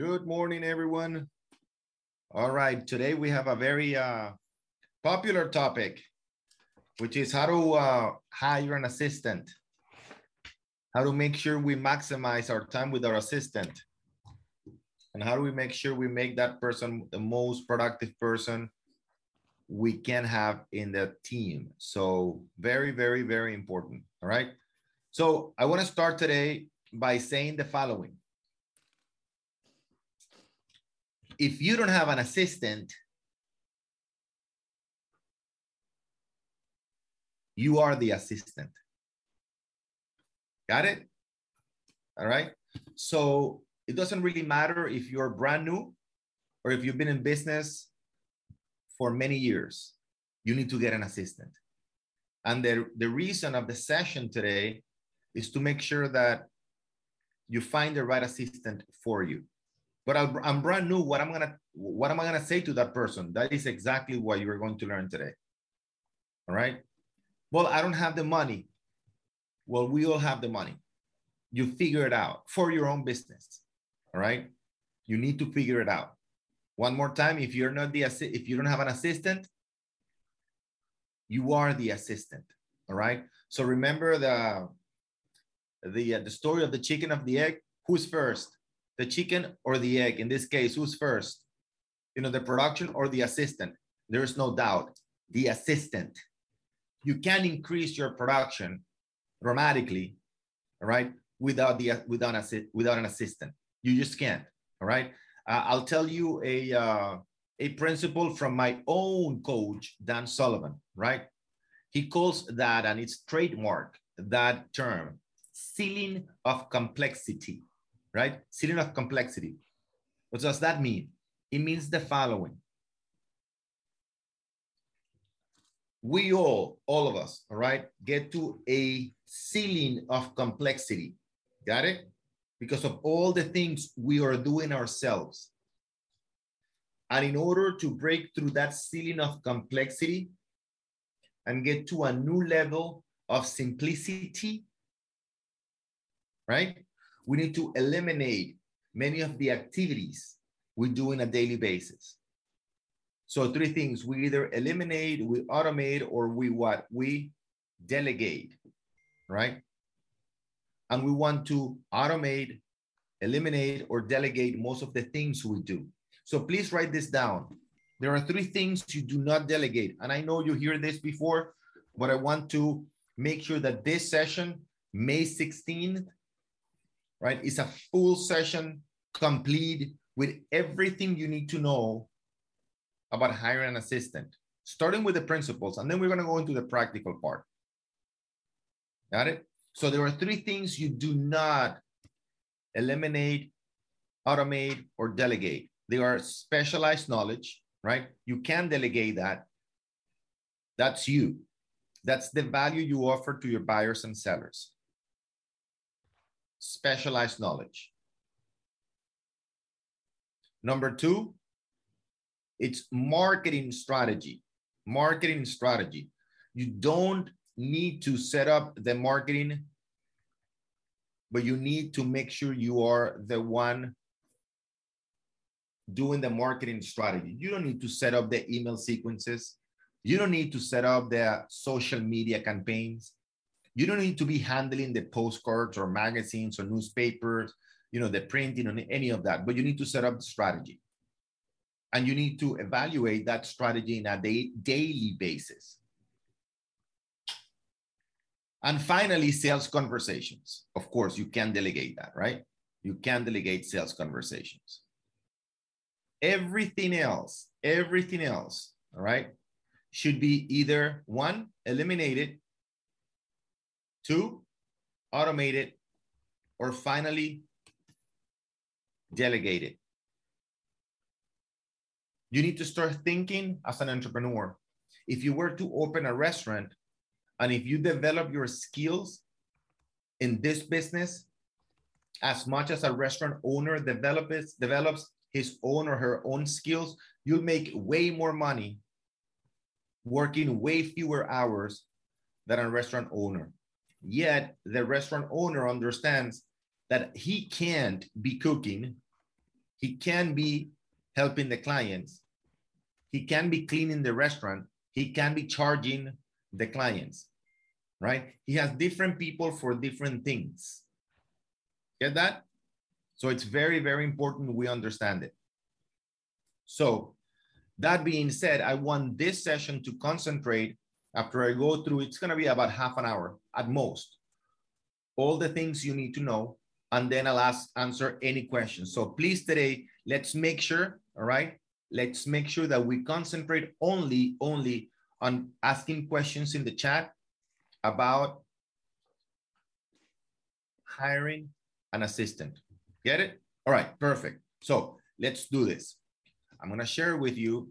Good morning, everyone. All right, today we have a very uh, popular topic, which is how to uh, hire an assistant, how to make sure we maximize our time with our assistant, and how do we make sure we make that person the most productive person we can have in the team. So very, very, very important. All right. So I want to start today by saying the following. If you don't have an assistant, you are the assistant. Got it? All right. So it doesn't really matter if you're brand new or if you've been in business for many years, you need to get an assistant. And the, the reason of the session today is to make sure that you find the right assistant for you. But I'm brand new. What I'm gonna, what am I gonna say to that person? That is exactly what you're going to learn today. All right. Well, I don't have the money. Well, we all have the money. You figure it out for your own business. All right. You need to figure it out. One more time, if you're not the if you don't have an assistant, you are the assistant. All right. So remember the the uh, the story of the chicken of the egg. Who's first, the chicken or the egg? In this case, who's first? You know, the production or the assistant. There is no doubt, the assistant. You can increase your production dramatically, all right, without the without an without an assistant. You just can't. All right. Uh, I'll tell you a, uh, a principle from my own coach, Dan Sullivan, right? He calls that, and it's trademark, that term, ceiling of complexity, right? Ceiling of complexity. What does that mean? It means the following. We all, all of us, all right, get to a ceiling of complexity. Got it? because of all the things we are doing ourselves. And in order to break through that ceiling of complexity and get to a new level of simplicity, right? We need to eliminate many of the activities we do on a daily basis. So three things, we either eliminate, we automate, or we what? We delegate, right? and we want to automate, eliminate, or delegate most of the things we do. So please write this down. There are three things you do not delegate. And I know you hear this before, but I want to make sure that this session, May 16th, right, It's a full session complete with everything you need to know about hiring an assistant, starting with the principles, and then we're going to go into the practical part. Got it? So there are three things you do not eliminate, automate, or delegate. They are specialized knowledge, right? You can delegate that. That's you. That's the value you offer to your buyers and sellers. Specialized knowledge. Number two, it's marketing strategy. Marketing strategy. You don't need to set up the marketing, but you need to make sure you are the one doing the marketing strategy. You don't need to set up the email sequences. You don't need to set up the social media campaigns. You don't need to be handling the postcards or magazines or newspapers, you know, the printing and any of that, but you need to set up the strategy. And you need to evaluate that strategy in a day, daily basis. And finally, sales conversations. Of course, you can delegate that, right? You can delegate sales conversations. Everything else, everything else, all right, should be either one, eliminated, two, automated, or finally, delegated. You need to start thinking as an entrepreneur. If you were to open a restaurant, and if you develop your skills in this business as much as a restaurant owner develops develops his own or her own skills, you'll make way more money working way fewer hours than a restaurant owner. Yet the restaurant owner understands that he can't be cooking He can be helping the clients. He can be cleaning the restaurant. He can be charging the clients, right? He has different people for different things. Get that? So it's very, very important we understand it. So that being said, I want this session to concentrate after I go through, it's gonna be about half an hour at most. All the things you need to know, and then I'll ask, answer any questions. So please today, let's make sure, all right? Let's make sure that we concentrate only, only on asking questions in the chat about hiring an assistant. Get it? All right, perfect. So let's do this. I'm gonna share with you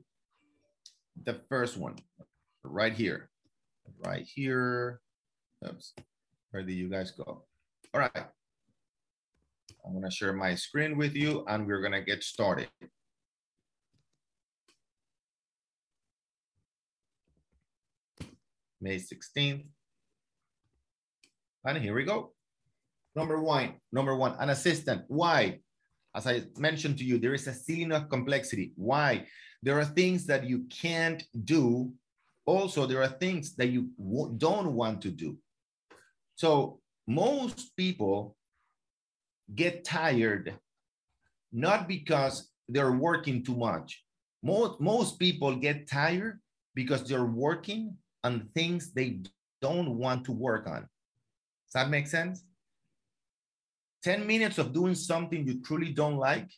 the first one right here, right here. Oops, where did you guys go? All right. I'm gonna share my screen with you and we're gonna get started. May 16th. And here we go. Number one, number one, an assistant. Why? As I mentioned to you, there is a ceiling of complexity. Why? There are things that you can't do. Also, there are things that you don't want to do. So most people get tired not because they're working too much. Most, most people get tired because they're working on things they don't want to work on. Does that make sense? 10 minutes of doing something you truly don't like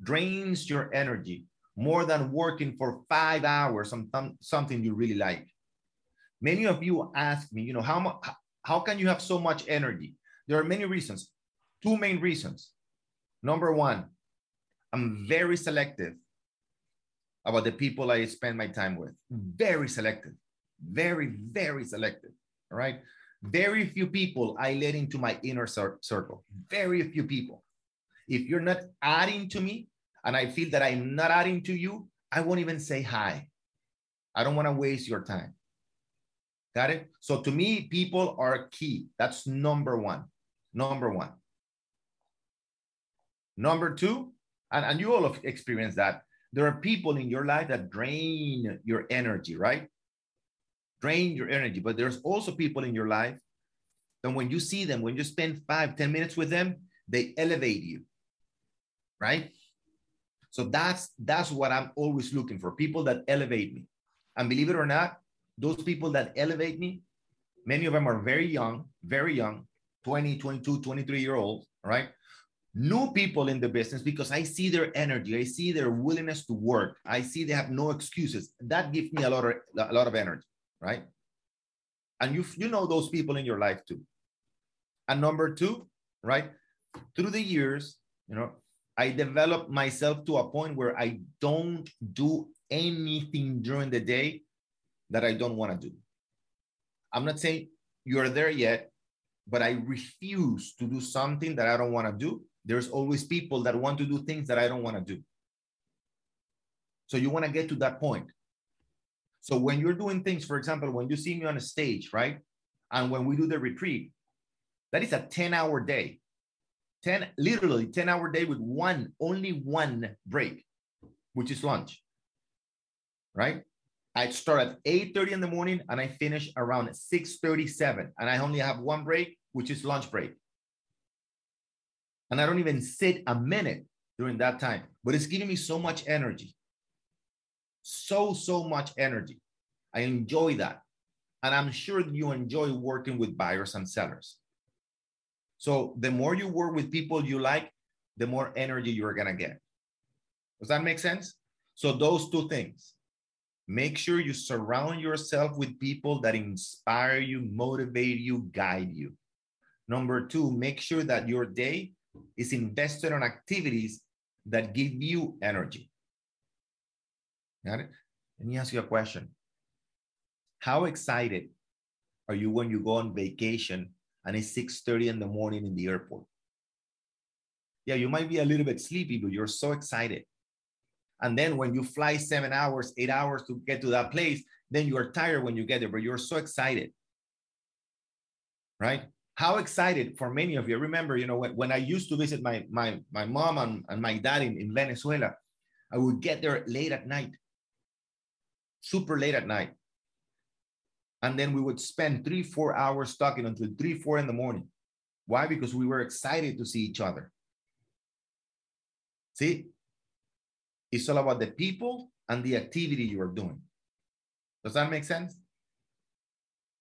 drains your energy more than working for five hours on something you really like. Many of you ask me, you know, how, how can you have so much energy? There are many reasons, two main reasons. Number one, I'm very selective about the people I spend my time with. Very selective, very, very selective. All right. Very few people I let into my inner circle. Very few people. If you're not adding to me and I feel that I'm not adding to you, I won't even say hi. I don't want to waste your time. Got it? So to me, people are key. That's number one. Number one. Number two, and, and you all have experienced that. There are people in your life that drain your energy, right? drain your energy. But there's also people in your life that when you see them, when you spend five, ten minutes with them, they elevate you, right? So that's that's what I'm always looking for, people that elevate me. And believe it or not, those people that elevate me, many of them are very young, very young, 20, 22, 23 year olds, right? New people in the business because I see their energy, I see their willingness to work, I see they have no excuses. That gives me a lot of a lot of energy right? And you you know those people in your life too. And number two, right? Through the years, you know, I developed myself to a point where I don't do anything during the day that I don't want to do. I'm not saying you're there yet, but I refuse to do something that I don't want to do. There's always people that want to do things that I don't want to do. So you want to get to that point. So when you're doing things, for example, when you see me on a stage, right? And when we do the retreat, that is a 10 hour day. 10, literally 10 hour day with one, only one break, which is lunch, right? I start at 8.30 in the morning and I finish around 6.37 and I only have one break, which is lunch break. And I don't even sit a minute during that time, but it's giving me so much energy so, so much energy. I enjoy that. And I'm sure you enjoy working with buyers and sellers. So the more you work with people you like, the more energy you're going to get. Does that make sense? So those two things. Make sure you surround yourself with people that inspire you, motivate you, guide you. Number two, make sure that your day is invested on activities that give you energy. Got it? Let me ask you a question. How excited are you when you go on vacation and it's 6.30 in the morning in the airport? Yeah, you might be a little bit sleepy, but you're so excited. And then when you fly seven hours, eight hours to get to that place, then you are tired when you get there, but you're so excited. Right? how excited for many of you. Remember, you know, when, when I used to visit my my my mom and, and my dad in, in Venezuela, I would get there late at night, super late at night. And then we would spend three, four hours talking until three, four in the morning. Why? Because we were excited to see each other. See, it's all about the people and the activity you are doing. Does that make sense?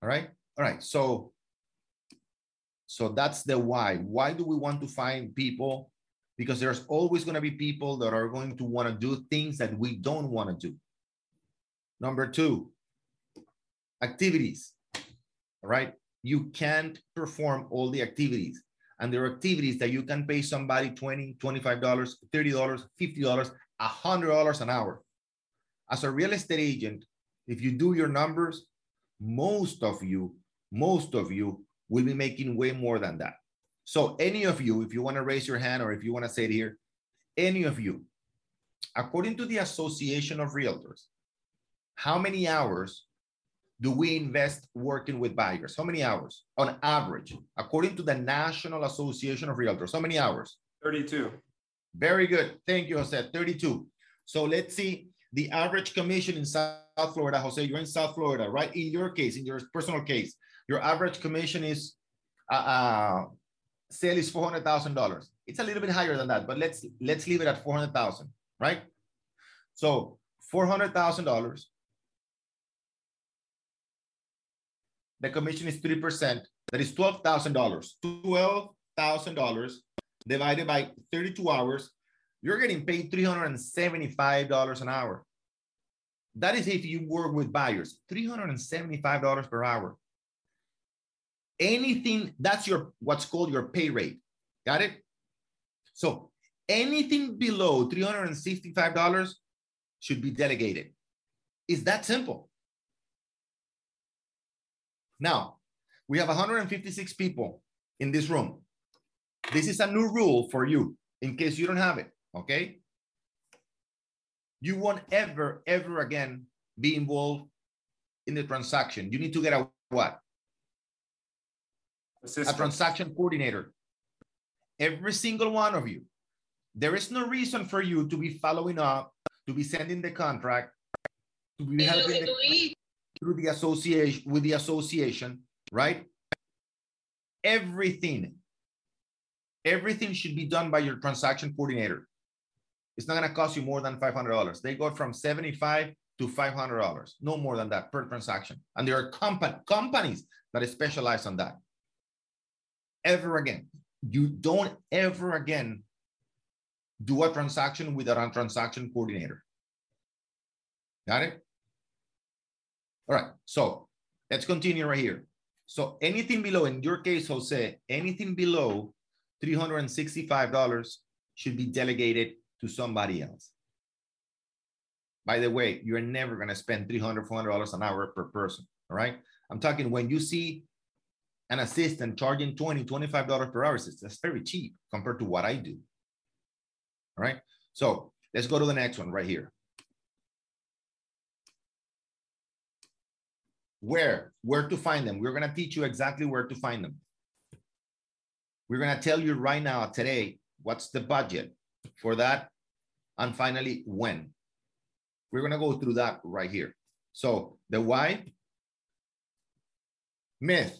All right. All right. So, so that's the why. Why do we want to find people? Because there's always going to be people that are going to want to do things that we don't want to do. Number two, activities. All right. You can't perform all the activities. And there are activities that you can pay somebody $20, $25, $30, $50, $100 an hour. As a real estate agent, if you do your numbers, most of you, most of you will be making way more than that. So any of you, if you want to raise your hand or if you want to say it here, any of you, according to the Association of Realtors, how many hours do we invest working with buyers? How many hours on average, according to the National Association of Realtors? How many hours? 32. Very good. Thank you, Jose. 32. So let's see the average commission in South Florida. Jose, you're in South Florida, right? In your case, in your personal case, your average commission is uh, uh sale is four hundred thousand dollars. It's a little bit higher than that, but let's let's leave it at four hundred thousand, right? So four hundred thousand dollars the commission is 3%. That is $12,000. $12,000 divided by 32 hours, you're getting paid $375 an hour. That is if you work with buyers, $375 per hour. Anything, that's your what's called your pay rate. Got it? So anything below $365 should be delegated. It's that simple. Now, we have 156 people in this room. This is a new rule for you in case you don't have it, okay? You won't ever, ever again be involved in the transaction. You need to get a what? Assistant. A transaction coordinator. Every single one of you. There is no reason for you to be following up, to be sending the contract, to be helping the, through the association with the association, right? Everything, everything should be done by your transaction coordinator. It's not gonna cost you more than $500. They go from 75 to $500, no more than that per transaction. And there are company, companies that specialize on that. Ever again, you don't ever again do a transaction with a transaction coordinator. Got it? All right, so let's continue right here. So anything below, in your case, Jose, anything below $365 should be delegated to somebody else. By the way, you're never gonna spend $300, $400 an hour per person, all right? I'm talking when you see an assistant charging $20, $25 per hour, that's very cheap compared to what I do, all right? So let's go to the next one right here. Where? Where to find them? We're going to teach you exactly where to find them. We're going to tell you right now, today, what's the budget for that. And finally, when. We're going to go through that right here. So the why, myth.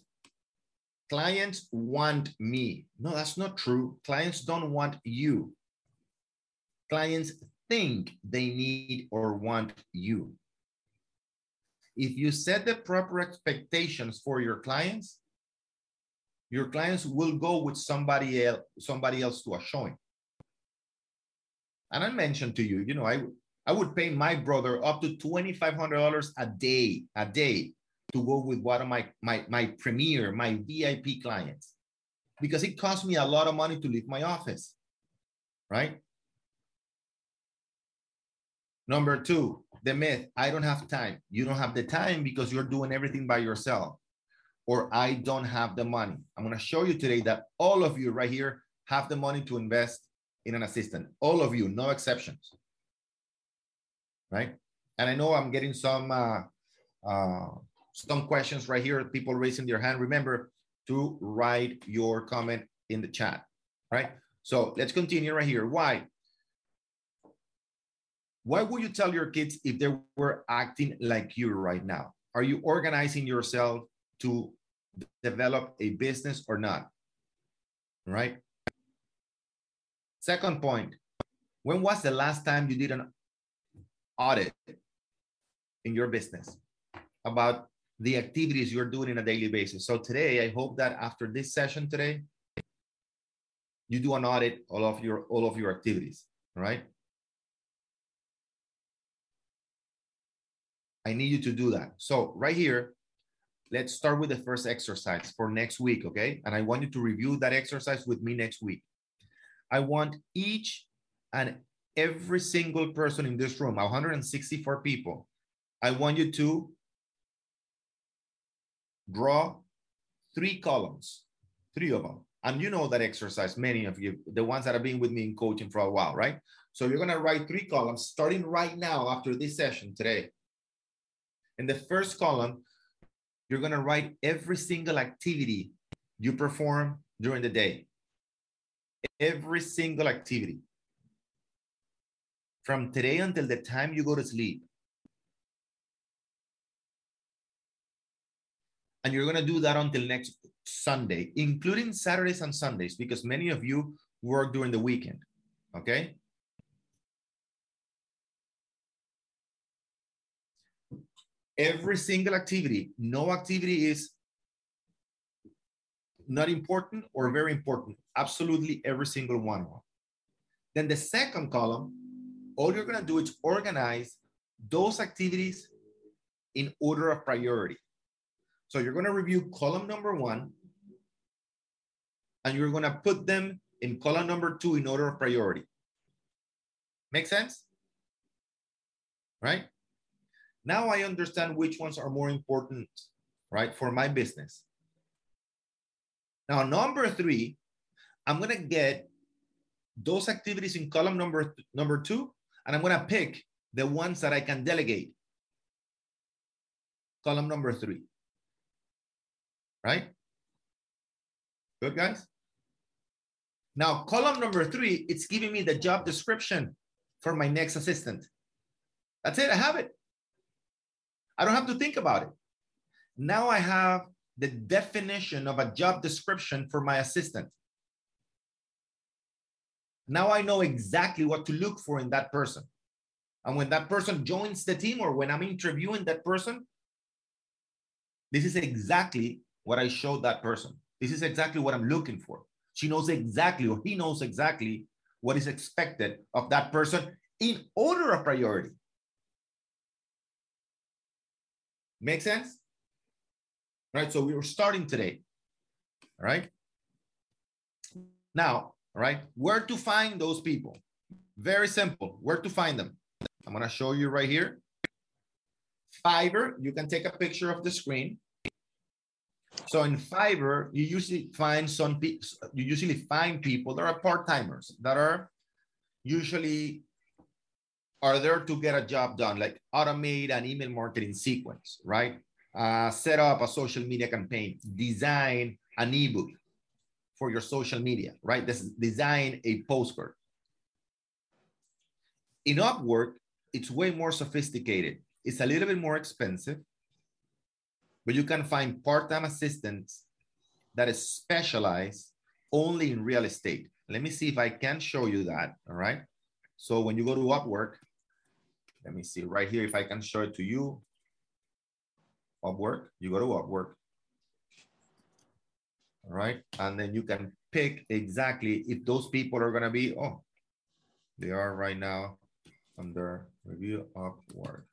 Clients want me. No, that's not true. Clients don't want you. Clients think they need or want you if you set the proper expectations for your clients, your clients will go with somebody else, somebody else to a showing. And I mentioned to you, you know, I I would pay my brother up to $2,500 a day, a day to go with one of my, my, my premier, my VIP clients, because it cost me a lot of money to leave my office, right? Number two, the myth I don't have time. You don't have the time because you're doing everything by yourself, or I don't have the money. I'm going to show you today that all of you right here have the money to invest in an assistant. All of you, no exceptions. Right? And I know I'm getting some uh, uh, some questions right here. People raising their hand. Remember to write your comment in the chat, right? So let's continue right here. Why? Why would you tell your kids if they were acting like you right now? Are you organizing yourself to develop a business or not? Right? Second point, when was the last time you did an audit in your business about the activities you're doing on a daily basis? So today, I hope that after this session today, you do an audit all of your all of your activities, right? I need you to do that. So right here, let's start with the first exercise for next week, okay? And I want you to review that exercise with me next week. I want each and every single person in this room, 164 people, I want you to draw three columns, three of them. And you know that exercise, many of you, the ones that have been with me in coaching for a while, right? So you're gonna write three columns starting right now after this session today. In the first column, you're gonna write every single activity you perform during the day. Every single activity. From today until the time you go to sleep. And you're gonna do that until next Sunday, including Saturdays and Sundays, because many of you work during the weekend, okay? Every single activity. No activity is not important or very important. Absolutely every single one. Then the second column, all you're gonna do is organize those activities in order of priority. So you're gonna review column number one, and you're gonna put them in column number two in order of priority. Make sense? Right? Now I understand which ones are more important, right, for my business. Now, number three, I'm gonna get those activities in column number number two, and I'm gonna pick the ones that I can delegate. Column number three. Right? Good, guys? Now, column number three, it's giving me the job description for my next assistant. That's it, I have it. I don't have to think about it. Now I have the definition of a job description for my assistant. Now I know exactly what to look for in that person. And when that person joins the team or when I'm interviewing that person, this is exactly what I showed that person. This is exactly what I'm looking for. She knows exactly, or he knows exactly what is expected of that person in order of priority. Make sense? Right. So we were starting today. All right. Now, all right, where to find those people? Very simple. Where to find them? I'm going to show you right here. Fiverr, you can take a picture of the screen. So in Fiverr, you usually find some you usually find people that are part-timers that are usually are there to get a job done, like automate an email marketing sequence, right? Uh, set up a social media campaign, design an ebook for your social media, right? This design a postcard. In Upwork, it's way more sophisticated. It's a little bit more expensive, but you can find part-time assistants that is specialized only in real estate. Let me see if I can show you that, all right? So when you go to Upwork, let me see right here if I can show it to you. Upwork, you go to Upwork. All right, and then you can pick exactly if those people are gonna be, oh, they are right now under review Upwork.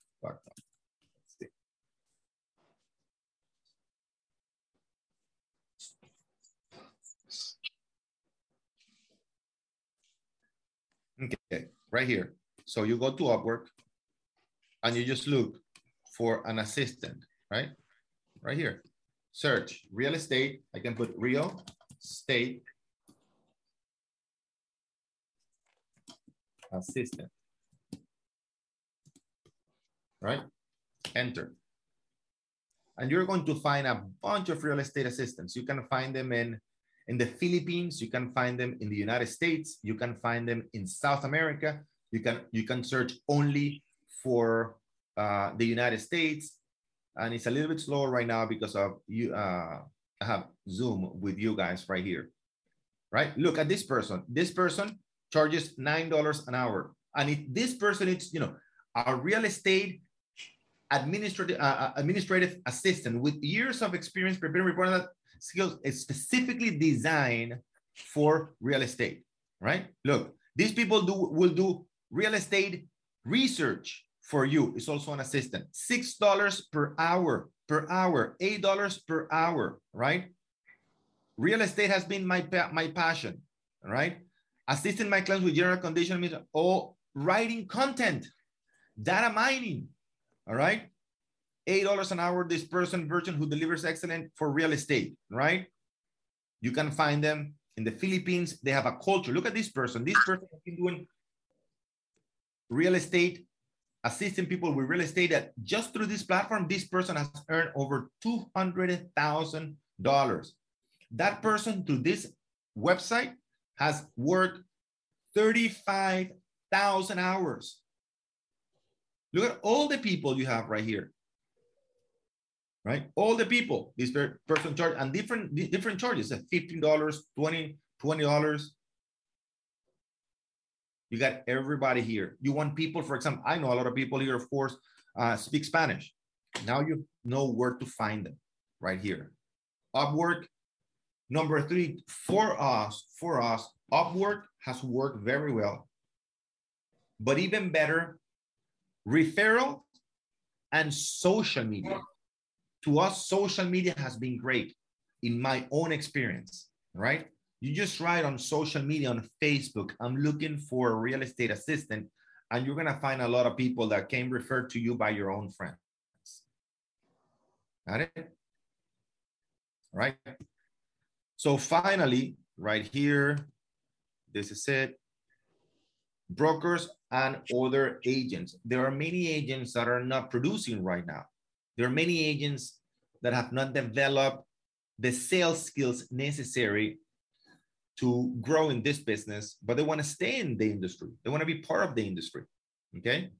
Okay, right here. So you go to Upwork, and you just look for an assistant, right? Right here. Search real estate. I can put real estate assistant. Right? Enter. and you're going to find a bunch of real estate assistants. You can find them in, in the Philippines, you can find them in the United States, you can find them in South America, you can, you can search only for uh, the United States, and it's a little bit slower right now because of you. Uh, I have Zoom with you guys right here, right? Look at this person. This person charges nine dollars an hour, and if this person is, you know, a real estate administrative uh, uh administrative assistant with years of experience preparing reporting skills is specifically designed for real estate, right? Look, these people do will do real estate research for you is also an assistant. $6 per hour, per hour, $8 per hour, right? Real estate has been my, my passion, right? Assisting my clients with general condition means all writing content, data mining, all right? $8 an hour, this person version who delivers excellent for real estate, right? You can find them in the Philippines. They have a culture. Look at this person. This person has been doing real estate assisting people with real estate that just through this platform, this person has earned over $200,000. That person through this website has worked 35,000 hours. Look at all the people you have right here. Right? All the people this person charge and different different charges, $15, $20, $20, you got everybody here. You want people, for example, I know a lot of people here, of course, uh, speak Spanish. Now you know where to find them right here. Upwork, number three, for us, for us, Upwork has worked very well. But even better, referral and social media. To us, social media has been great in my own experience, right? You just write on social media, on Facebook, I'm looking for a real estate assistant, and you're going to find a lot of people that came referred to you by your own friends. Got it? Right. So finally, right here, this is it. Brokers and other agents. There are many agents that are not producing right now. There are many agents that have not developed the sales skills necessary to grow in this business, but they want to stay in the industry. They want to be part of the industry. Okay.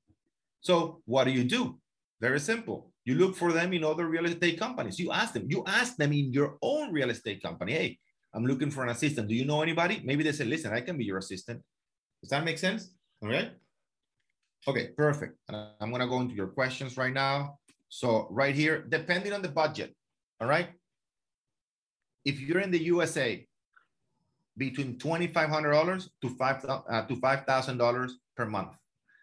So what do you do? Very simple. You look for them in other real estate companies. You ask them, you ask them in your own real estate company, hey, I'm looking for an assistant. Do you know anybody? Maybe they say, listen, I can be your assistant. Does that make sense? All right. Okay, perfect. I'm going to go into your questions right now. So right here, depending on the budget, all right? If you're in the USA, between $2,500 to $5,000 to $5, per month.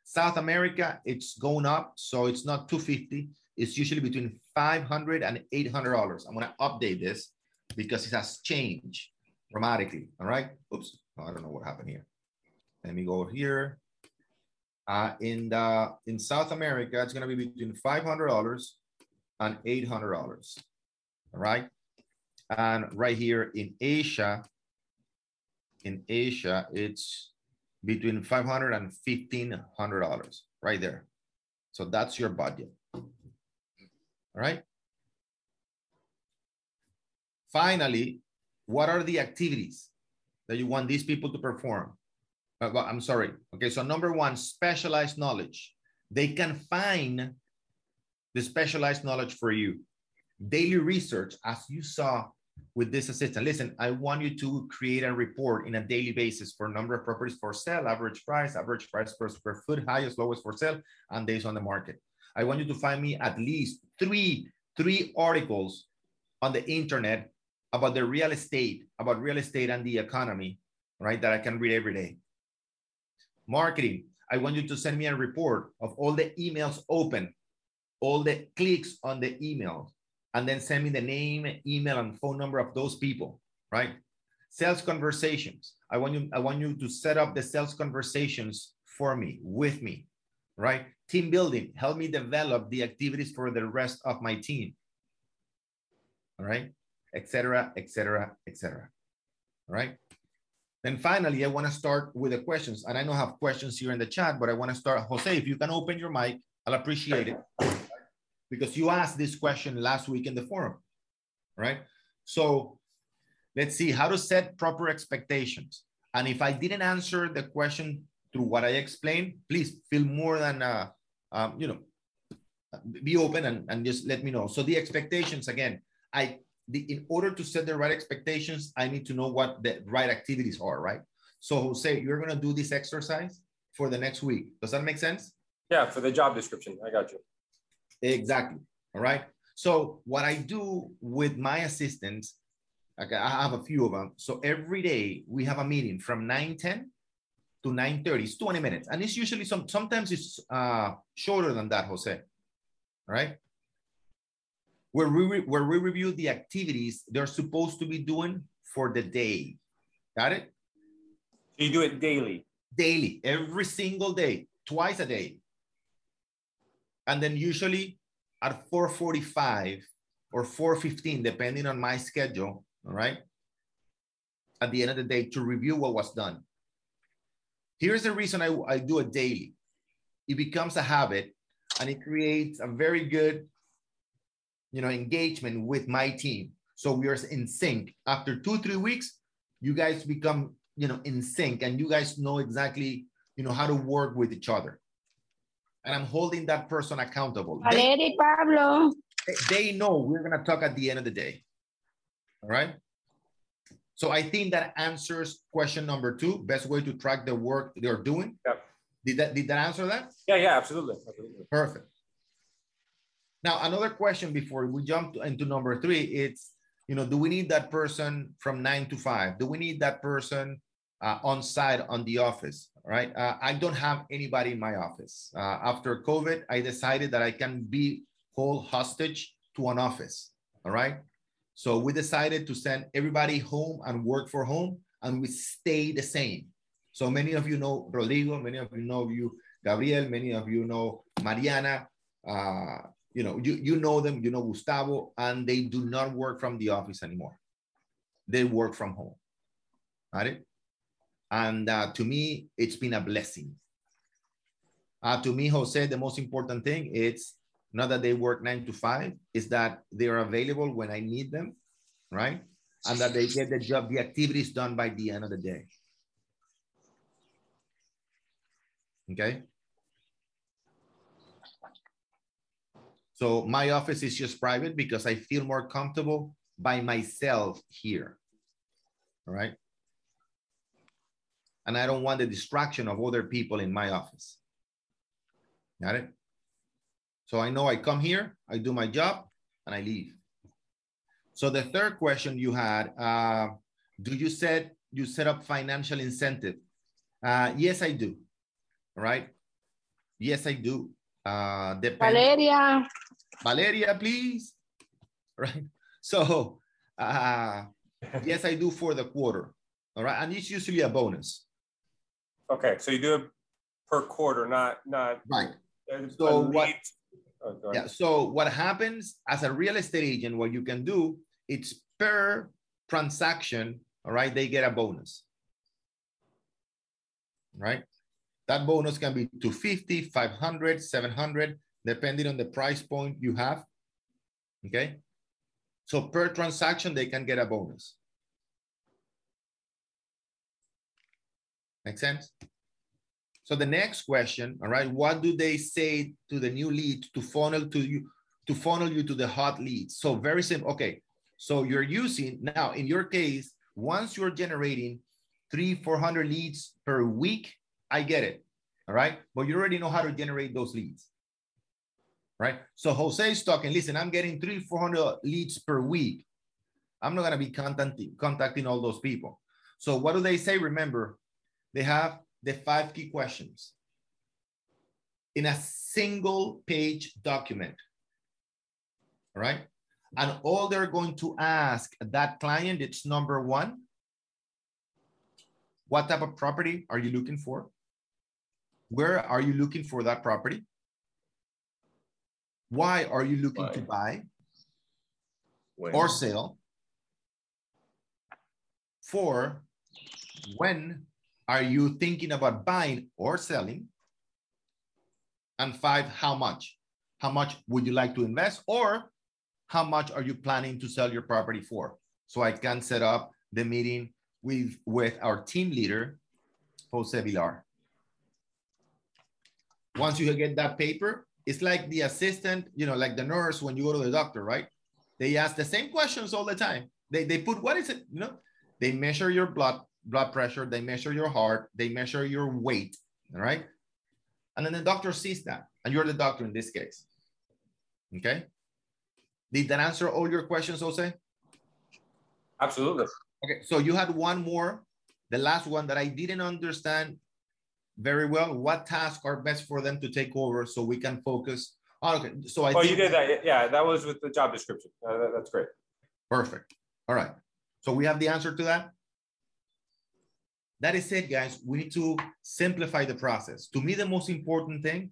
South America, it's going up, so it's not 250. It's usually between 500 and $800. I'm gonna update this because it has changed dramatically, all right? Oops, I don't know what happened here. Let me go here. Uh, in, the, in South America, it's gonna be between $500 and $800, all right? And right here in Asia, in Asia, it's between 500 and $1,500 right there. So that's your budget. All right. Finally, what are the activities that you want these people to perform? Uh, I'm sorry. Okay, so number one, specialized knowledge. They can find the specialized knowledge for you. Daily research, as you saw with this assistant. Listen, I want you to create a report in a daily basis for number of properties for sale, average price, average price per square foot, highest, lowest for sale, and days on the market. I want you to find me at least three, three articles on the internet about the real estate, about real estate and the economy, right? That I can read every day. Marketing. I want you to send me a report of all the emails open, all the clicks on the emails, and then send me the name, email, and phone number of those people, right? Sales conversations. I want you, I want you to set up the sales conversations for me, with me, right? Team building, help me develop the activities for the rest of my team. All right, etc., etc., etc. All right. Then finally, I want to start with the questions. And I don't have questions here in the chat, but I want to start. Jose, if you can open your mic, I'll appreciate it because you asked this question last week in the forum, right? So let's see how to set proper expectations. And if I didn't answer the question through what I explained, please feel more than, uh, um, you know, be open and, and just let me know. So the expectations, again, I, the, in order to set the right expectations, I need to know what the right activities are, right? So Jose, you're gonna do this exercise for the next week. Does that make sense? Yeah, for the job description, I got you. Exactly, all right? So what I do with my assistants, okay, I have a few of them. So every day we have a meeting from 9, 10 to 9.30, it's 20 minutes. And it's usually some, sometimes it's uh, shorter than that, Jose, all right? Where we, where we review the activities they're supposed to be doing for the day. Got it? You do it daily? Daily, every single day, twice a day. And then usually at 4.45 or 4.15, depending on my schedule, all right? At the end of the day to review what was done. Here's the reason I, I do it daily. It becomes a habit and it creates a very good you know, engagement with my team. So we are in sync. After two, three weeks, you guys become, you know, in sync and you guys know exactly, you know, how to work with each other. And I'm holding that person accountable. Valery, Pablo. They, they know we're going to talk at the end of the day. All right. So I think that answers question number two, best way to track the work they're doing. Yeah. Did that, did that answer that? Yeah, yeah, absolutely. absolutely. Perfect. Now, another question before we jump into number three, it's, you know, do we need that person from nine to five? Do we need that person uh, on site on the office, right? Uh, I don't have anybody in my office. Uh, after COVID, I decided that I can be hold hostage to an office, all right? So we decided to send everybody home and work for home and we stay the same. So many of you know Rodrigo, many of you know you, Gabriel, many of you know Mariana, uh, you know, you, you know them, you know Gustavo, and they do not work from the office anymore. They work from home. Got it? And uh, to me, it's been a blessing. Uh, to me, Jose, the most important thing is not that they work nine to five, is that they are available when I need them, right? And that they get the job, the activities done by the end of the day. Okay. So my office is just private because I feel more comfortable by myself here. All right. And I don't want the distraction of other people in my office. Got it? So I know I come here, I do my job, and I leave. So the third question you had, uh, do you set you set up financial incentive? Uh, yes, I do. All right. Yes, I do. Uh, Valeria. Valeria, please. Right. So, uh, yes, I do for the quarter. All right. And it's usually a bonus. Okay. So you do it per quarter, not, not. Right. So what- oh, Yeah. So what happens as a real estate agent, what you can do, it's per transaction. All right. They get a bonus. Right. That bonus can be 250, 500, 700, depending on the price point you have. Okay. So per transaction, they can get a bonus. Make sense? So the next question, all right, what do they say to the new lead to funnel to you to funnel you to the hot leads? So very simple. Okay, so you're using now in your case, once you're generating three, four hundred leads per week, I get it. All right, but you already know how to generate those leads, right? So Jose is talking. Listen, I'm getting three, four hundred leads per week. I'm not gonna be contacting contacting all those people. So what do they say? Remember, they have the five key questions in a single page document. All right. And all they're going to ask that client, it's number one, what type of property are you looking for? Where are you looking for that property? Why are you looking to buy When- or sell? Four, when are you thinking about buying or selling? And five, how much? how much would you like to invest or how much are you planning to sell your property for? So I can set up the meeting with, with our team leader, Jose Villar. Once you get that paper, it's like the assistant, you know, like the nurse when you go to the doctor, right? They ask the same questions all the time. They, they put, what is it? You know, they measure your blood, blood pressure, they measure your heart, they measure your weight, all right? And then the doctor sees that, and you're the doctor in this case. Okay. Did that answer all your questions, Jose? Absolutely. Okay, so you had one more, the last one that I didn't understand very well. What tasks are best for them to take over so we can focus? Oh, okay, so I. Oh, you did that. Yeah, that was with the job description. Uh, that, that's great. Perfect. All right. So we have the answer to that. That is it, guys. We need to simplify the process. To me, the most important thing,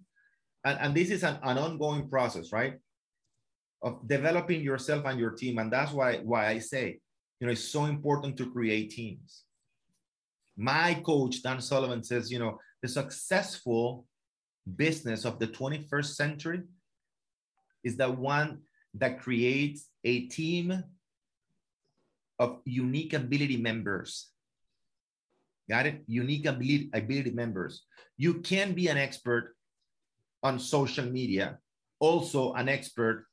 and, and this is an, an ongoing process, right? Of developing yourself and your team. And that's why, why I say, you know, it's so important to create teams. My coach, Dan Sullivan, says, you know, the successful business of the 21st century is the one that creates a team of unique ability members. Got it? Unique ability, ability members. You can be an expert on social media, also an expert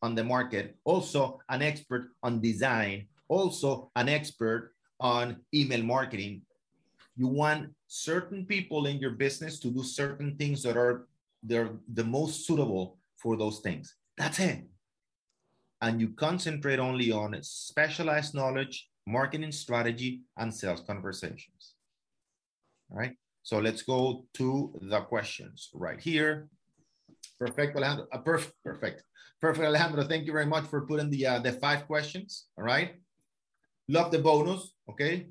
on the market, also an expert on design, also an expert on email marketing. You want certain people in your business to do certain things that are they're the most suitable for those things. That's it and you concentrate only on specialized knowledge, marketing strategy, and sales conversations. All right, so let's go to the questions right here. Perfect, Alejandro. Uh, perfect, perfect, perfect, Alejandro. Thank you very much for putting the uh, the five questions. All right, love the bonus. Okay,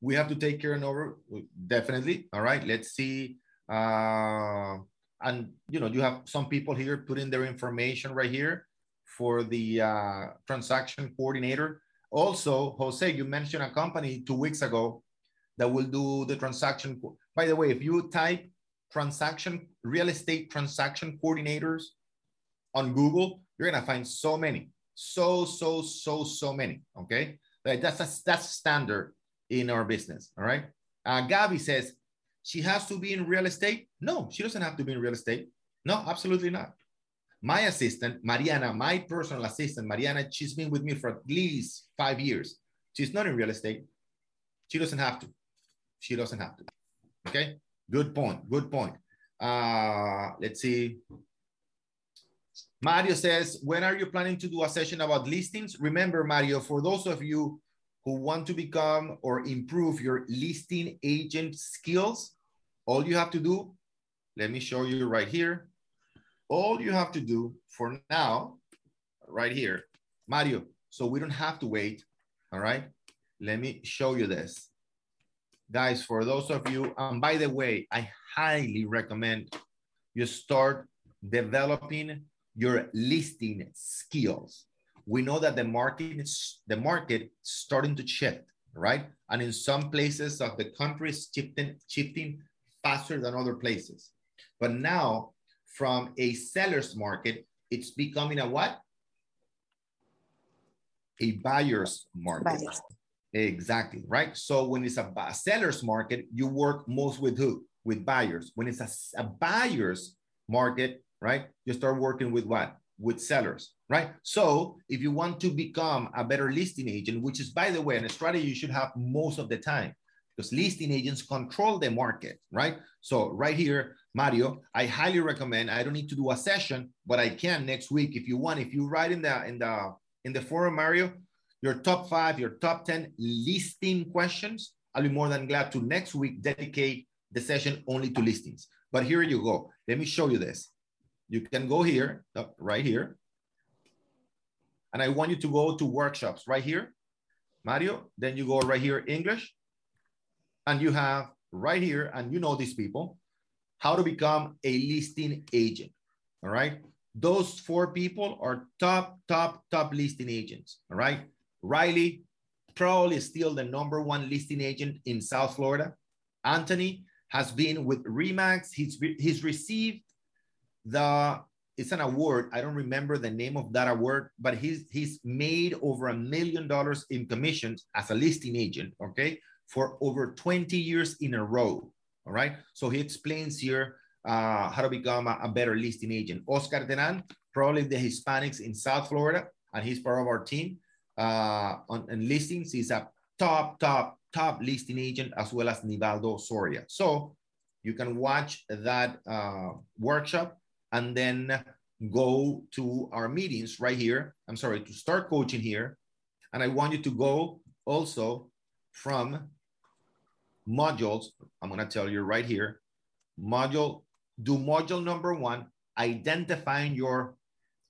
we have to take care and over definitely. All right, let's see. Uh, and you know, you have some people here putting their information right here for the uh, transaction coordinator. Also, Jose, you mentioned a company two weeks ago that will do the transaction. By the way, if you type transaction, real estate transaction coordinators on Google, you're gonna find so many, so, so, so, so many, okay? That's, a, that's standard in our business, all right? Uh, Gabby says, she has to be in real estate? No, she doesn't have to be in real estate. No, absolutely not. My assistant, Mariana, my personal assistant, Mariana, she's been with me for at least five years. She's not in real estate. She doesn't have to. She doesn't have to. Okay. Good point. Good point. Uh, let's see. Mario says, when are you planning to do a session about listings? Remember, Mario, for those of you who want to become or improve your listing agent skills, all you have to do, let me show you right here. All you have to do for now, right here, Mario, so we don't have to wait, all right? Let me show you this. Guys, for those of you, um, by the way, I highly recommend you start developing your listing skills. We know that the market is the market starting to shift, right? And in some places of the country shifting, shifting faster than other places. But now from a seller's market, it's becoming a what? A buyer's market. Buyers. Exactly, right? So when it's a, a, seller's market, you work most with who? With buyers. When it's a, a buyer's market, right? You start working with what? With sellers, right? So if you want to become a better listing agent, which is, by the way, a strategy you should have most of the time, because listing agents control the market, right? So right here, Mario, I highly recommend. I don't need to do a session, but I can next week if you want. If you write in the in the in the forum, Mario, your top five, your top ten listing questions, I'll be more than glad to next week dedicate the session only to listings. But here you go. Let me show you this. You can go here, oh, right here, and I want you to go to workshops right here, Mario. Then you go right here, English, and you have right here, and you know these people how to become a listing agent. All right. Those four people are top, top, top listing agents. All right. Riley, probably still the number one listing agent in South Florida. Anthony has been with Remax. He's, he's received the it's an award. I don't remember the name of that award, but he's he's made over a million dollars in commissions as a listing agent, okay, for over 20 years in a row. All right. So he explains here uh, how to become a, a, better listing agent. Oscar Denan, probably the Hispanics in South Florida, and he's part of our team uh, on, on listings. He's a top, top, top listing agent as well as Nivaldo Soria. So you can watch that uh, workshop and then go to our meetings right here. I'm sorry, to start coaching here. And I want you to go also from modules. I'm going to tell you right here. Module, do module number one, identifying your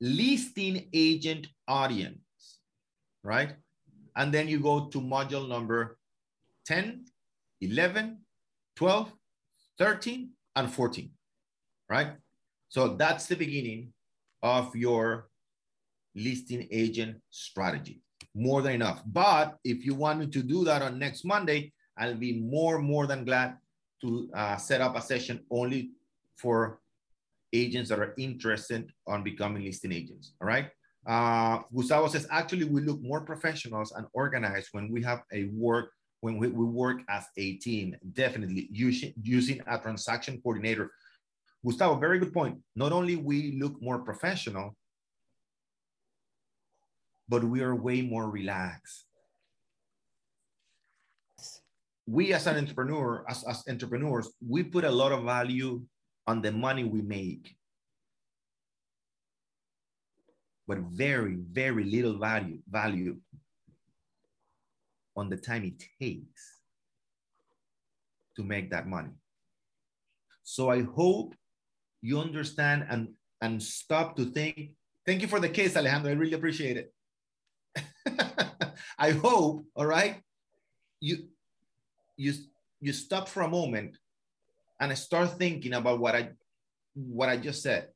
listing agent audience, right? And then you go to module number 10, 11, 12, 13, and 14, right? So that's the beginning of your listing agent strategy. More than enough. But if you wanted to do that on next Monday, I'll be more, more than glad to uh, set up a session only for agents that are interested on becoming listing agents. All right. Uh, Gustavo says, actually, we look more professionals and organized when we have a work, when we, we work as a team, definitely using, using a transaction coordinator Gustavo, very good point. Not only we look more professional, but we are way more relaxed. We as an entrepreneur, as, as entrepreneurs, we put a lot of value on the money we make. But very, very little value, value on the time it takes to make that money. So I hope you understand and and stop to think. Thank you for the case, Alejandro. I really appreciate it. I hope, all right, you you you stop for a moment and start thinking about what I what I just said.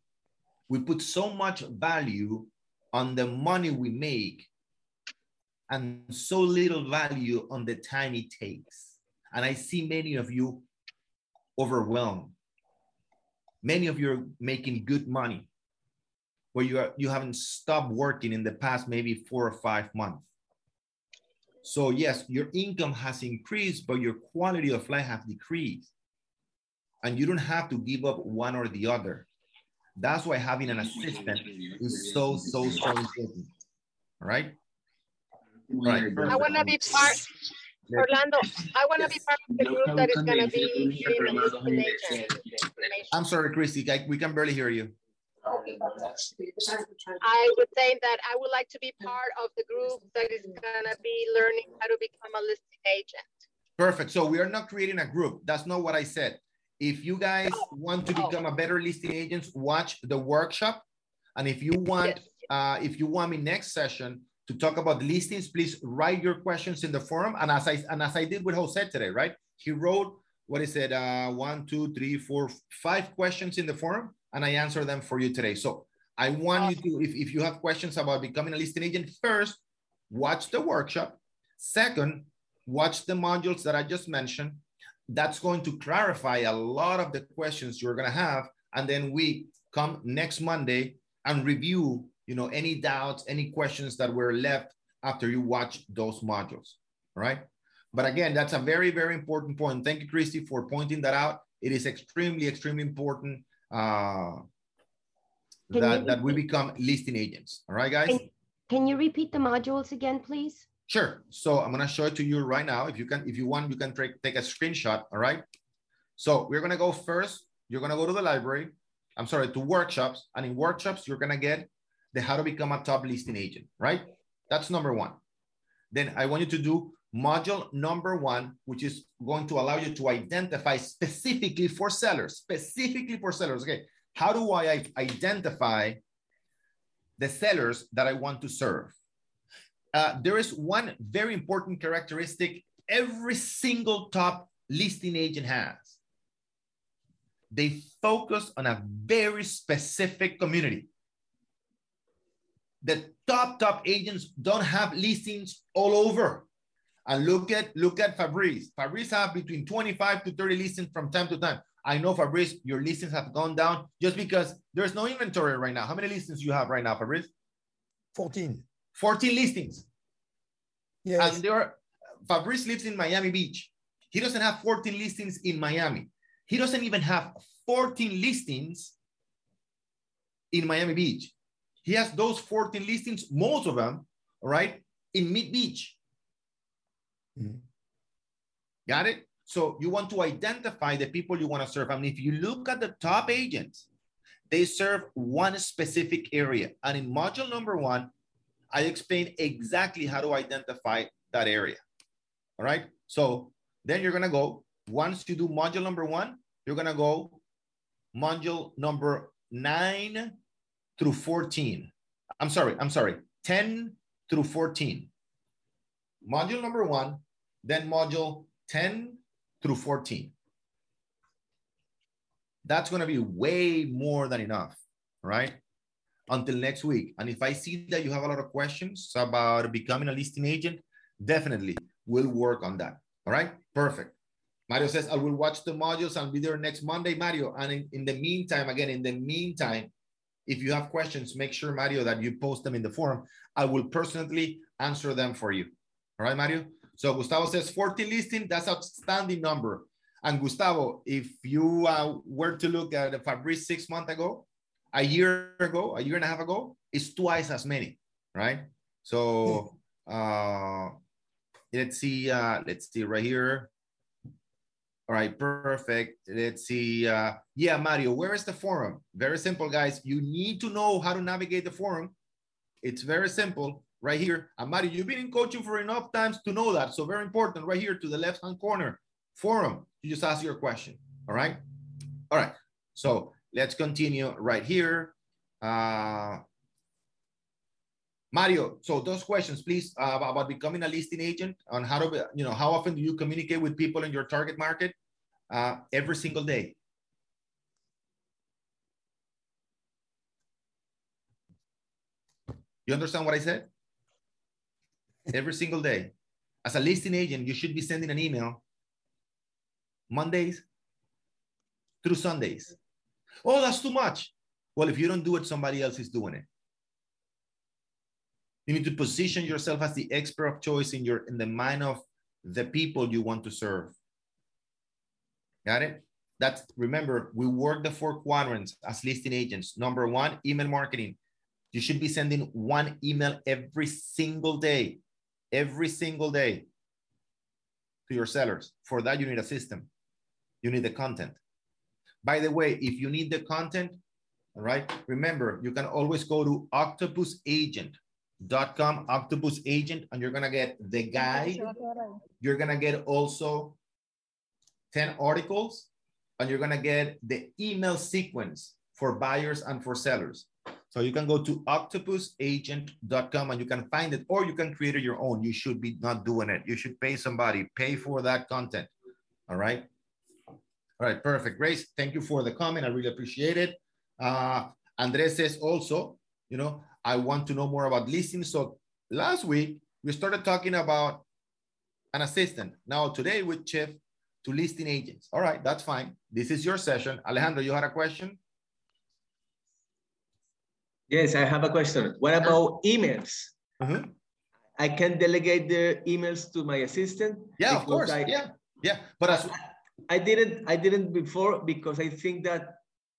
We put so much value on the money we make and so little value on the time it takes. And I see many of you overwhelmed Many of you are making good money where you are you haven't stopped working in the past maybe four or five months. So yes, your income has increased, but your quality of life has decreased. And you don't have to give up one or the other. That's why having an assistant is so, so, so important. All right? All right. I want to be part, Orlando, I want to be part of the group that is going to be. I'm sorry, Christy, I, we can barely hear you. I would say that I would like to be part of the group that is going to be learning how to become a listing agent. Perfect. So we are not creating a group. That's not what I said. If you guys oh. want to become oh. a better listing agent, watch the workshop. And if you want, yes. uh, if you want me next session to talk about listings, please write your questions in the forum. And as I and as I did with Jose today, right? He wrote what is it? Uh, one, two, three, four, five questions in the forum, and I answer them for you today. So I want you to, if, if you have questions about becoming a listing agent, first, watch the workshop. Second, watch the modules that I just mentioned. That's going to clarify a lot of the questions you're going to have. And then we come next Monday and review, you know, any doubts, any questions that were left after you watch those modules. All right. But again, that's a very, very important point. Thank you, Christy, for pointing that out. It is extremely, extremely important uh, that, that we become listing agents. All right, guys? Can, can you repeat the modules again, please? Sure. So I'm gonna show it to you right now. If you can, if you want, you can take, take a screenshot. All right. So we're gonna go first. You're gonna go to the library. I'm sorry, to workshops. And in workshops, you're gonna get the how to become a top listing agent, right? That's number one. Then I want you to do module number one, which is going to allow you to identify specifically for sellers, specifically for sellers. Okay, how do I identify the sellers that I want to serve? Uh, there is one very important characteristic every single top listing agent has. They focus on a very specific community. The top, top agents don't have listings all over And look at look at Fabrice. Fabrice have between 25 to 30 listings from time to time. I know Fabrice, your listings have gone down just because there's no inventory right now. How many listings you have right now, Fabrice? 14. 14 listings. Yes. And there are, Fabrice lives in Miami Beach. He doesn't have 14 listings in Miami. He doesn't even have 14 listings in Miami Beach. He has those 14 listings, most of them, right, in Mid Beach. Mhm. Got it? So you want to identify the people you want to serve. I mean, if you look at the top agents, they serve one specific area. And in module number one, I explain exactly how to identify that area. All right. So then you're going to go, once you do module number one, you're going to go module number nine through 14. I'm sorry, I'm sorry, 10 through 14. Module number one, then module 10 through 14. That's going to be way more than enough, right? Until next week. And if I see that you have a lot of questions about becoming a listing agent, definitely we'll work on that. All right, perfect. Mario says, I will watch the modules and be there next Monday, Mario. And in, in the meantime, again, in the meantime, if you have questions, make sure, Mario, that you post them in the forum. I will personally answer them for you. All right, Mario? So Gustavo says 14 listing, that's outstanding number. And Gustavo, if you uh, were to look at Fabrice six months ago, a year ago, a year and a half ago, it's twice as many, right? So uh, let's see, uh, let's see right here. All right, perfect. Let's see. Uh, yeah, Mario, where is the forum? Very simple, guys. You need to know how to navigate the forum. It's very simple right here. And Mario, you've been in coaching for enough times to know that. So very important right here to the left-hand corner, forum. You just ask your question, all right? All right, so let's continue right here. Uh, Mario, so those questions, please, uh, about becoming a listing agent on how to, you know, how often do you communicate with people in your target market? Uh, every single day. You understand what I said? Every single day. As a listing agent, you should be sending an email Mondays through Sundays. Oh, that's too much. Well, if you don't do it, somebody else is doing it. You need to position yourself as the expert of choice in your in the mind of the people you want to serve. Got it? That's remember, we work the four quadrants as listing agents. Number one, email marketing. You should be sending one email every single day, every single day to your sellers. For that, you need a system. You need the content. By the way, if you need the content, all right, remember, you can always go to octopusagent.com, octopus agent, and you're gonna get the guide. You're gonna get also 10 articles, and you're gonna get the email sequence for buyers and for sellers. So you can go to octopusagent.com and you can find it, or you can create it your own. You should be not doing it. You should pay somebody, pay for that content. All right. All right, perfect. Grace, thank you for the comment. I really appreciate it. Uh, Andres says also, you know, I want to know more about listings. So last week, we started talking about an assistant. Now today we shift to listing agents. All right, that's fine. This is your session. Alejandro, you had a question? Yes, I have a question. What about emails? Mhm. I can delegate the emails to my assistant? Yeah, of course. I, yeah, yeah. But as I didn't I didn't before because I think that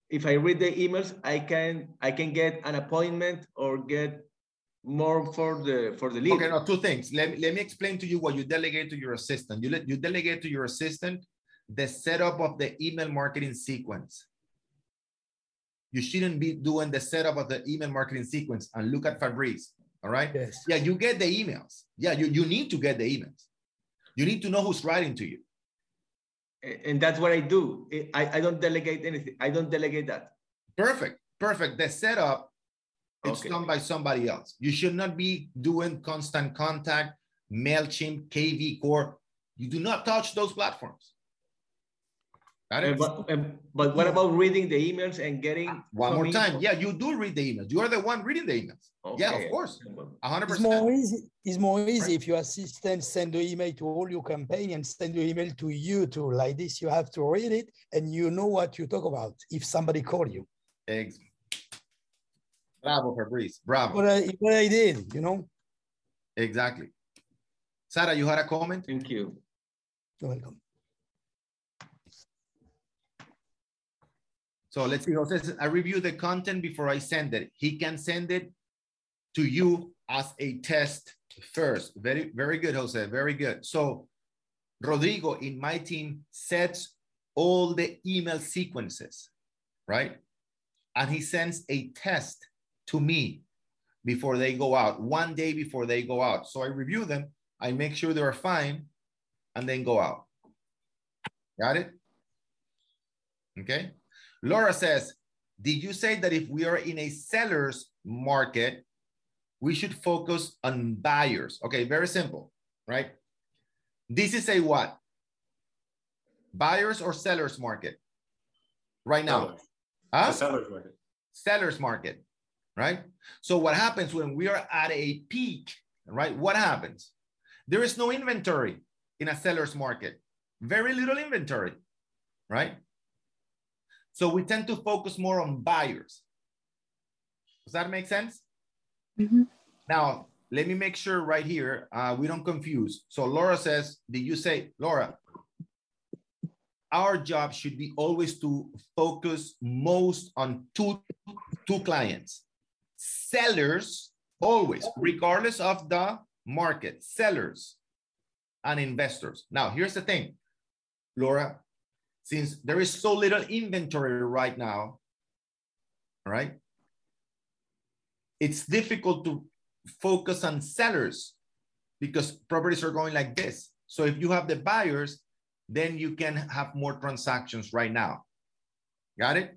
if I read the emails, I can I can get an appointment or get more for the for the lead. Okay, no, two things. Let let me explain to you what you delegate to your assistant. You let you delegate to your assistant the setup of the email marketing sequence. You shouldn't be doing the setup of the email marketing sequence and look at Fabrice. All right. Yes. Yeah, you get the emails. Yeah, you, you need to get the emails. You need to know who's writing to you. And that's what I do. I, I don't delegate anything. I don't delegate that. Perfect. Perfect. The setup it's Okay. done by somebody else. You should not be doing constant contact, MailChimp, KV Core. You do not touch those platforms. Got it? but, but what about reading the emails and getting? One more time. info? Yeah, you do read the emails. You are the one reading the emails. Yeah, of course. A hundred It's percent. more easy, it's more easy if your assistant send the email to all your campaign and send the email to you too. Like this, you have to read it and you know what you talk about if somebody call you. Ex- Bravo, Fabrice. Bravo. What I, what I did, you know? Exactly. Sarah, you had a comment? Thank you. You're welcome. So let's see. Jose I review the content before I send it. He can send it to you as a test first. Very, very good, Jose. Very good. So Rodrigo in my team sets all the email sequences, right? And he sends a test to me before they go out, one day before they go out. So I review them, I make sure they're fine, and then go out. Got it? Okay. Laura says, did you say that if we are in a seller's market, we should focus on buyers? Okay, very simple, right? This is a what? Buyers or sellers market? Right now, Sellers. huh? Seller's market. Sellers market, right? So what happens when we are at a peak, right? What happens? There is no inventory in a seller's market, very little inventory, right? So we tend to focus more on buyers. Does that make sense? Now, let me make sure right here, uh, we don't confuse. So Laura says, did you say, Laura, our job should be always to focus most on two, two clients. Sellers, always, regardless of the market, sellers and investors. Now, here's the thing, Laura, since there is so little inventory right now, right, it's difficult to focus on sellers because properties are going like this. So if you have the buyers, then you can have more transactions right now. Got it?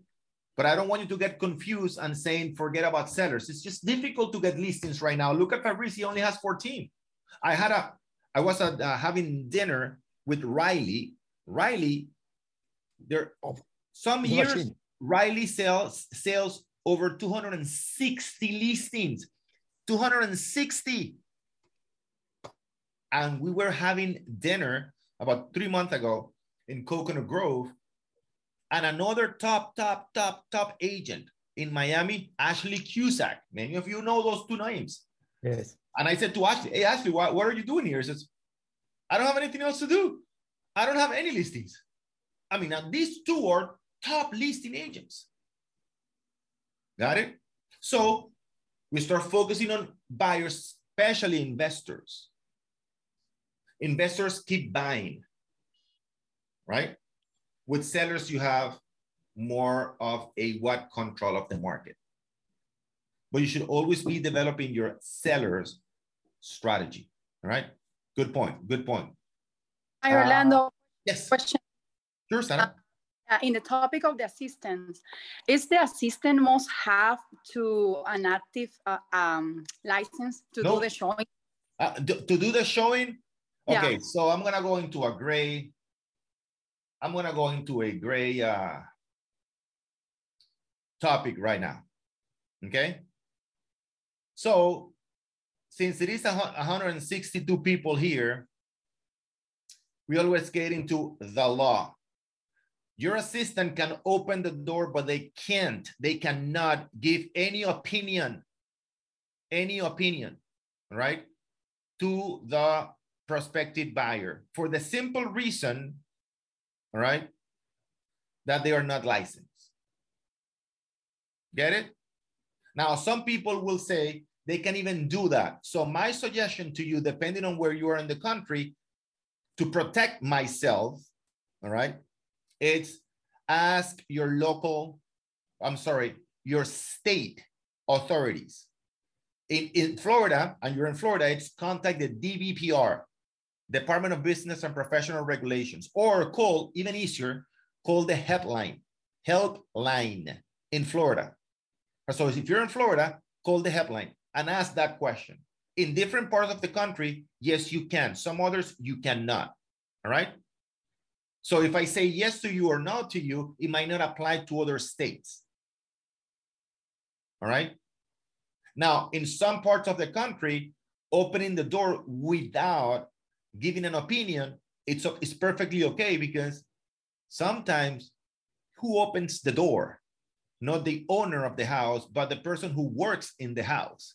But I don't want you to get confused and saying forget about sellers. It's just difficult to get listings right now. Look at Fabrice, he only has 14. I had a, I was at, uh, having dinner with Riley. Riley, there, oh, some years. Riley sells sales over 260 listings. 260. And we were having dinner about three months ago in Coconut Grove. And another top, top, top, top agent in Miami, Ashley Cusack. Many of you know those two names. Yes. And I said to Ashley, Hey, Ashley, what, what are you doing here? He says, I don't have anything else to do. I don't have any listings. I mean, now these two are top listing agents. Got it? So we start focusing on buyers, especially investors. Investors keep buying, right? With sellers, you have more of a what control of the market. But you should always be developing your sellers strategy, all right? Good point, good point. Hi, Uh, Orlando. Yes, Question sure, Sarah. uh, in the topic of the assistants. Is the assistant must have to an active uh, um, license to No. do the showing? Uh, to, to do the showing, Yeah. okay, so I'm gonna go into a gray, I'm gonna go into a gray uh, topic right now, okay? So since it is 162 people here, we always get into the law. Your assistant can open the door, but they can't, they cannot give any opinion, any opinion, right? to the prospective buyer for the simple reason, all right, that they are not licensed. Get it? Now, some people will say they can even do that. So my suggestion to you, depending on where you are in the country, to protect myself, all right, it's ask your local, I'm sorry, your state authorities in, in Florida, and you're in Florida, it's contact the DBPR, Department of Business and Professional Regulations, or call, even easier, call the helpline, helpline in Florida. So if you're in Florida, call the helpline and ask that question. In different parts of the country, yes, you can. Some others, you cannot. All right. So if I say yes to you or no to you, it might not apply to other states. All right. Now, in some parts of the country, opening the door without giving an opinion, it's, it's perfectly okay because sometimes who opens the door? Not the owner of the house, but the person who works in the house.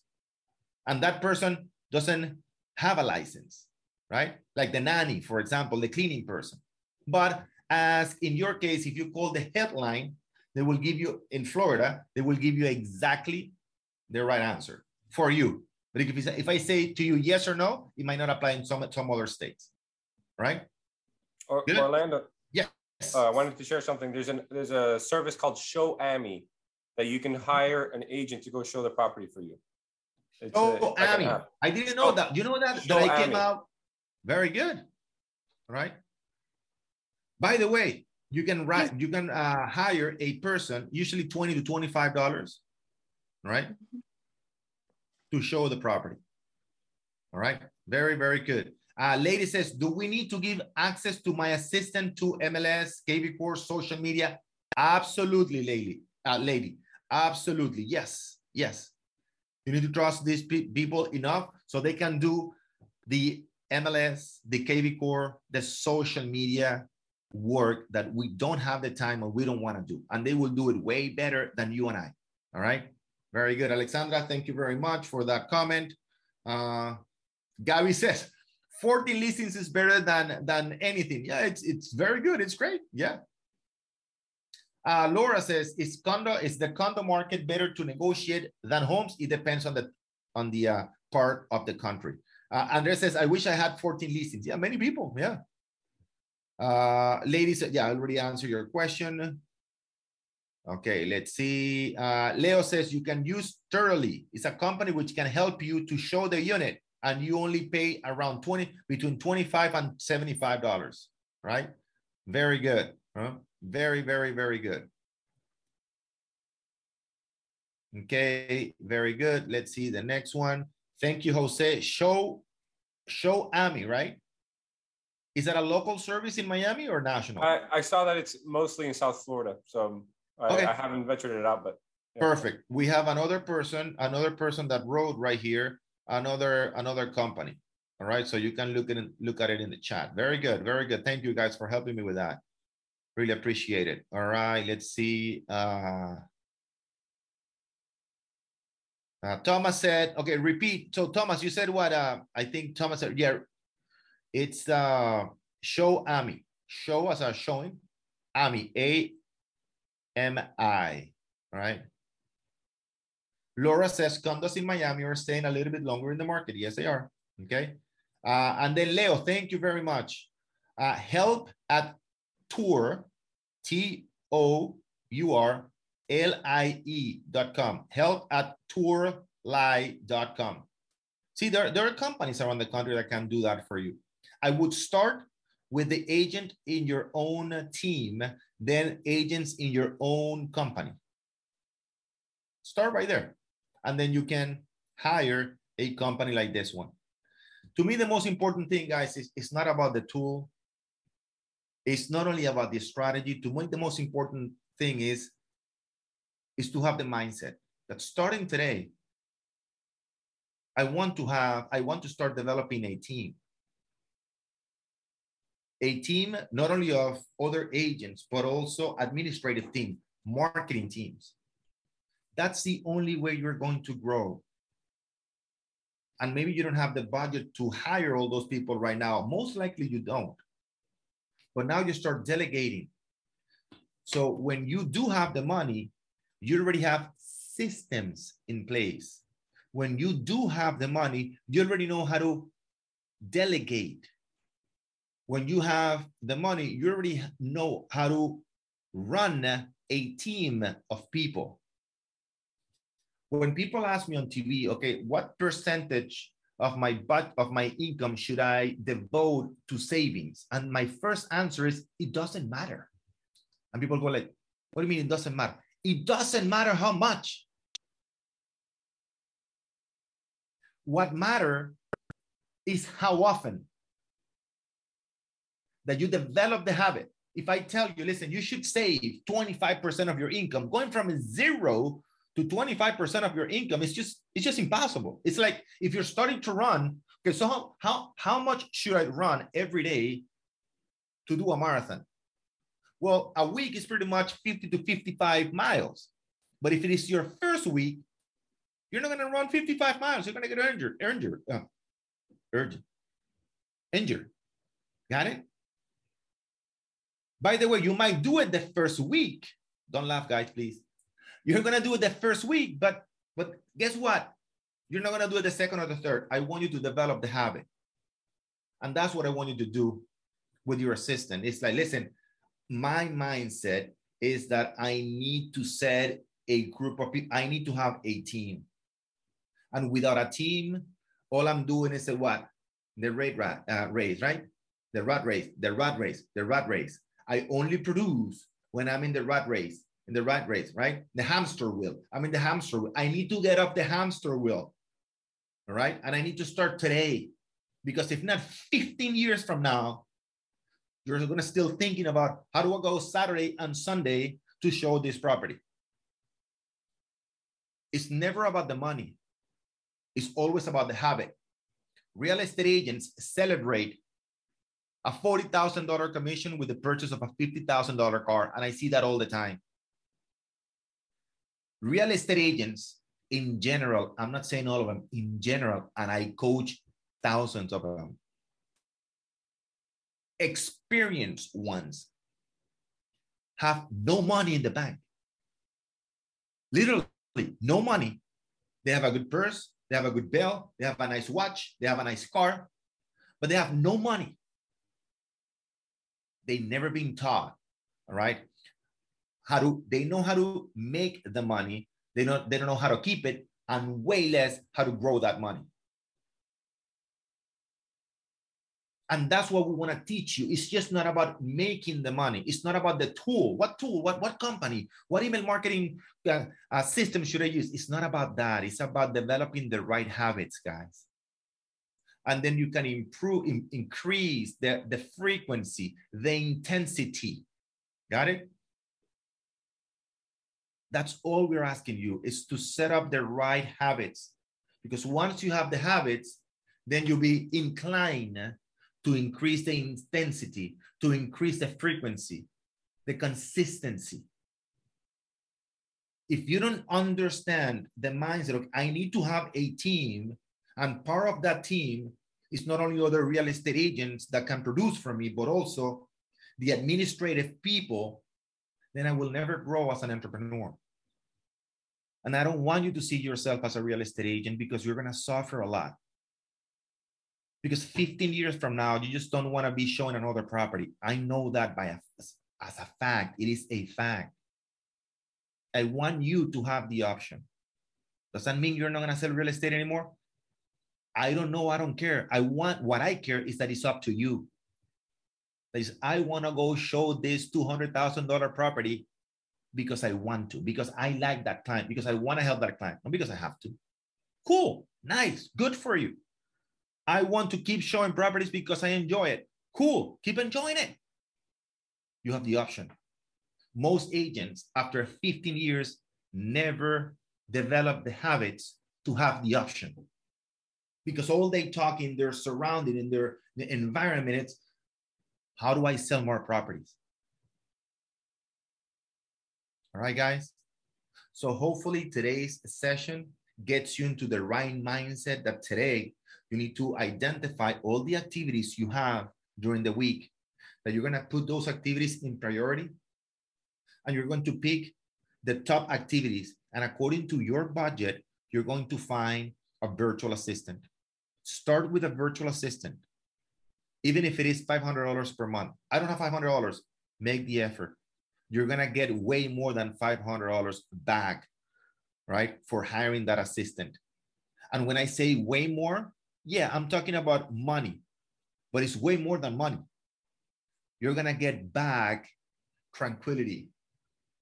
And that person doesn't have a license, right? Like the nanny, for example, the cleaning person. But as in your case, if you call the headline, they will give you in Florida, they will give you exactly the right answer for you. But if, if I say to you yes or no, it might not apply in some, some other states, right? Or, Orlando. Yes. Uh, I wanted to share something. There's an there's a service called Show Ami that you can hire an agent to go show the property for you. It's oh, a, Ami. I didn't know that. You know that Show that I came Ami. out. Very good. Right. By the way, you can write, you can uh, hire a person, usually 20 to $25, right? To show the property. All right. Very, very good. Uh, lady says, do we need to give access to my assistant to MLS, KV course, social media? Absolutely, lady. Uh, lady. Absolutely. Yes. Yes. You need to trust these pe people enough so they can do the MLS, the KV core, the social media, work that we don't have the time or we don't want to do. And they will do it way better than you and I. All right. Very good. Alexandra, thank you very much for that comment. Uh, Gabby says 14 listings is better than, than anything. Yeah, it's, it's very good. It's great. Yeah. Uh, Laura says, is condo is the condo market better to negotiate than homes? It depends on the on the uh, part of the country. Uh, Andres says, I wish I had 14 listings. Yeah, many people. Yeah, uh, ladies, yeah, I already answered your question. Okay, let's see. Uh, Leo says you can use Tourlie. It's a company which can help you to show the unit and you only pay around 20, between 25 and $75, right? Very good. Huh? Very, very, very good. Okay, very good. Let's see the next one. Thank you, Jose. Show, show Ami, right? Is that a local service in Miami or national? I, I saw that it's mostly in South Florida, so I, okay. I haven't ventured it out, but yeah. perfect. We have another person, another person that wrote right here, another another company. All right, so you can look at it, look at it in the chat. Very good, very good. Thank you guys for helping me with that. Really appreciate it. All right, let's see. Uh, uh, Thomas said, okay, repeat. So Thomas, you said what? Uh, I think Thomas said, yeah, it's uh, show AMI. Show as a showing. AMI. A M I. All right. Laura says condos in Miami are staying a little bit longer in the market. Yes, they are. Okay. Uh, and then Leo, thank you very much. Uh, help at tour, T O U R L I E dot com. Help at tourlie.com. See, there, there are companies around the country that can do that for you. I would start with the agent in your own team, then agents in your own company. Start right there. And then you can hire a company like this one. To me, the most important thing, guys, is it's not about the tool. It's not only about the strategy. To me, the most important thing is, is to have the mindset that starting today, I want to have, I want to start developing a team a team not only of other agents, but also administrative team, marketing teams. That's the only way you're going to grow. And maybe you don't have the budget to hire all those people right now. Most likely you don't. But now you start delegating. So when you do have the money, you already have systems in place. When you do have the money, you already know how to delegate when you have the money, you already know how to run a team of people. When people ask me on TV, okay, what percentage of my but of my income should I devote to savings? And my first answer is it doesn't matter. And people go like, what do you mean it doesn't matter? It doesn't matter how much. What matter is how often that you develop the habit if I tell you, listen, you should save 25% of your income, going from zero to 25% of your income is just it's just impossible. It's like if you're starting to run, okay, so how how, how much should I run every day to do a marathon? Well, a week is pretty much 50 to 55 miles. But if it is your first week, you're not going to run 55 miles. You're going to get injured, injured, uh, injured, injured. Got it? By the way, you might do it the first week. Don't laugh, guys, please. You're gonna do it the first week, but but guess what? You're not gonna do it the second or the third. I want you to develop the habit. And that's what I want you to do with your assistant. It's like, listen, my mindset is that I need to set a group of people, I need to have a team. And without a team, all I'm doing is a what? The rate rat, uh, race, right? The rat race, the rat race, the rat race. I only produce when I'm in the rat race, in the rat race, right? The hamster wheel. I'm in the hamster wheel. I need to get off the hamster wheel. All right. And I need to start today because if not 15 years from now, you're going to still thinking about how do I go Saturday and Sunday to show this property. It's never about the money. It's always about the habit. Real estate agents celebrate a $40,000 commission with the purchase of a $50,000 car. And I see that all the time. Real estate agents in general, I'm not saying all of them, in general, and I coach thousands of them. Experienced ones have no money in the bank. Literally, no money. They have a good purse, they have a good bill, they have a nice watch, they have a nice car, but they have no money they never been taught, all right? How to, they know how to make the money. They don't, they don't know how to keep it and way less how to grow that money. And that's what we want to teach you. It's just not about making the money. It's not about the tool. What tool? What, what company? What email marketing uh, uh, system should I use? It's not about that. It's about developing the right habits, guys and then you can improve, in, increase the, the frequency, the intensity. Got it? That's all we're asking you is to set up the right habits. Because once you have the habits, then you'll be inclined to increase the intensity, to increase the frequency, the consistency. If you don't understand the mindset of, I need to have a team and part of that team is not only other real estate agents that can produce for me, but also the administrative people, then I will never grow as an entrepreneur. And I don't want you to see yourself as a real estate agent because you're going to suffer a lot. Because 15 years from now, you just don't want to be showing another property. I know that by a, as a fact. It is a fact. I want you to have the option. Does that mean you're not going to sell real estate anymore? I don't know. I don't care. I want what I care is that it's up to you. That is, I want to go show this $200,000 property because I want to, because I like that client, because I want to help that client, not because I have to. Cool, nice, good for you. I want to keep showing properties because I enjoy it. Cool, keep enjoying it. You have the option. Most agents, after 15 years, never develop the habits to have the option because all they talk in their surrounding, in their environment, it's how do I sell more properties? All right, guys. So hopefully today's session gets you into the right mindset that today you need to identify all the activities you have during the week, that you're going to put those activities in priority, and you're going to pick the top activities. And according to your budget, you're going to find a virtual assistant. Start with a virtual assistant, even if it is $500 per month. I don't have $500. Make the effort. You're going to get way more than $500 back, right, for hiring that assistant. And when I say way more, yeah, I'm talking about money, but it's way more than money. You're going to get back tranquility,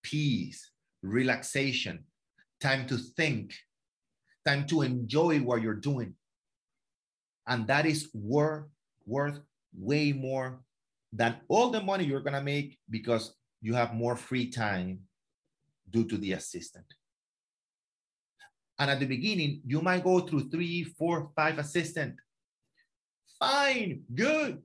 peace, relaxation, time to think, time to enjoy what you're doing. And that is worth, worth way more than all the money you're gonna make because you have more free time due to the assistant. And at the beginning, you might go through three, four, five assistant. Fine, good.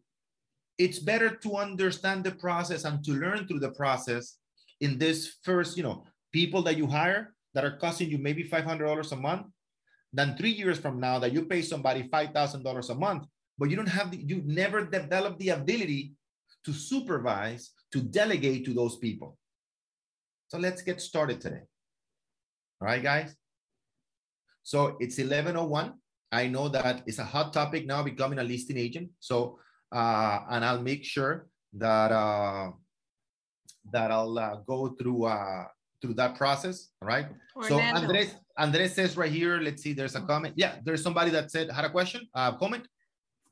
It's better to understand the process and to learn through the process in this first, you know, people that you hire that are costing you maybe $500 a month than three years from now that you pay somebody $5,000 a month, but you don't have the, you never develop the ability to supervise, to delegate to those people. So let's get started today. All right, guys. So it's 1101. I know that it's a hot topic now becoming a listing agent. So, uh, and I'll make sure that, uh, that I'll uh, go through, uh, through that process. All right. So Andres, Andres says right here, let's see, there's a comment. Yeah, there's somebody that said, had a question, uh, comment.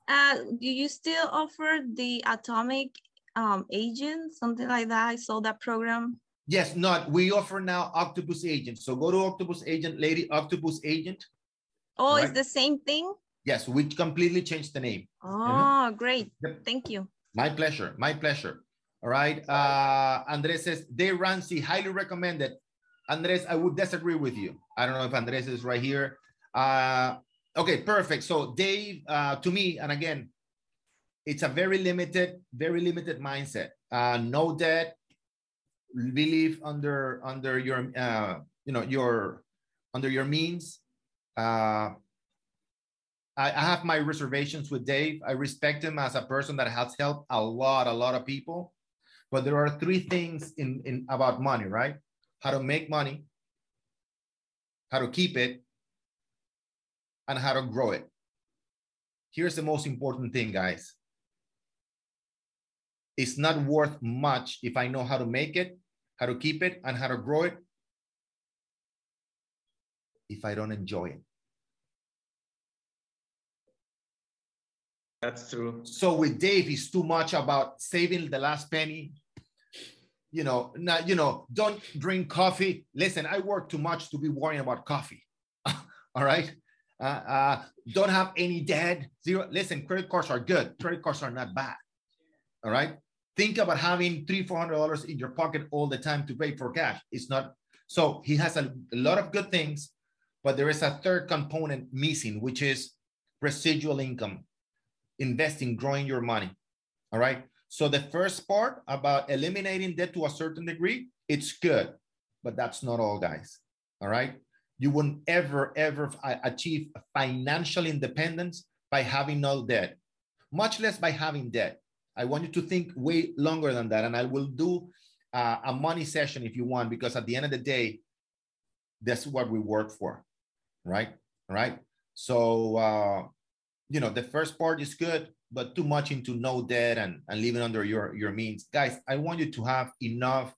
Uh, do you still offer the atomic um, agent, something like that? I saw that program. Yes, not. We offer now Octopus Agent. So go to Octopus Agent, lady, Octopus Agent. Oh, right? it's the same thing? Yes, we completely changed the name. Oh, mm -hmm. great. Yep. Thank you. My pleasure. My pleasure. All right. Uh, Andres says, Dave Ramsey, highly recommended. Andres, I would disagree with you. I don't know if Andres is right here. Uh, okay, perfect. So Dave, uh, to me, and again, it's a very limited, very limited mindset. Uh, no debt, believe under under your uh, you know your under your means. Uh, I, I have my reservations with Dave. I respect him as a person that has helped a lot, a lot of people. But there are three things in, in about money, right? How to make money, how to keep it, and how to grow it. Here's the most important thing, guys. It's not worth much if I know how to make it how to keep it, and how to grow it if I don't enjoy it. That's true. So with Dave, it's too much about saving the last penny. You know, not, you know, don't drink coffee. Listen, I work too much to be worrying about coffee. All right. Uh, uh, don't have any debt. Zero. Listen, credit cards are good. Credit cards are not bad. All right think about having three, four hundred dollars in your pocket all the time to pay for cash. It's not so he has a, a, lot of good things, but there is a third component missing, which is residual income, investing, growing your money. All right. So the first part about eliminating debt to a certain degree, it's good, but that's not all, guys. All right. You wouldn't ever, ever achieve financial independence by having no debt, much less by having debt. I want you to think way longer than that. And I will do uh, a money session if you want, because at the end of the day, that's what we work for, right? Right. So, uh, you know, the first part is good, but too much into no debt and, and living under your, your means. Guys, I want you to have enough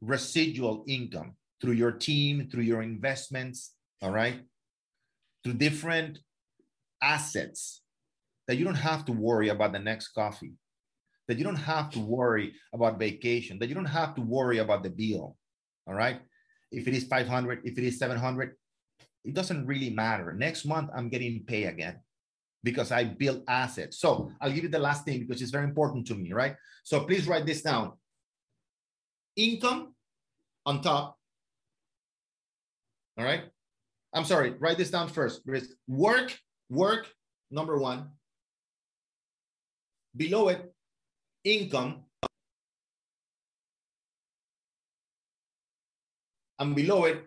residual income through your team, through your investments, all right? Through different assets that you don't have to worry about the next coffee that you don't have to worry about vacation, that you don't have to worry about the bill. All right. If it is 500, if it is 700, it doesn't really matter. Next month, I'm getting paid again because I build assets. So I'll give you the last thing because it's very important to me, right? So please write this down. Income on top. All right. I'm sorry, write this down first. Work, work, number one. Below it, income and below it,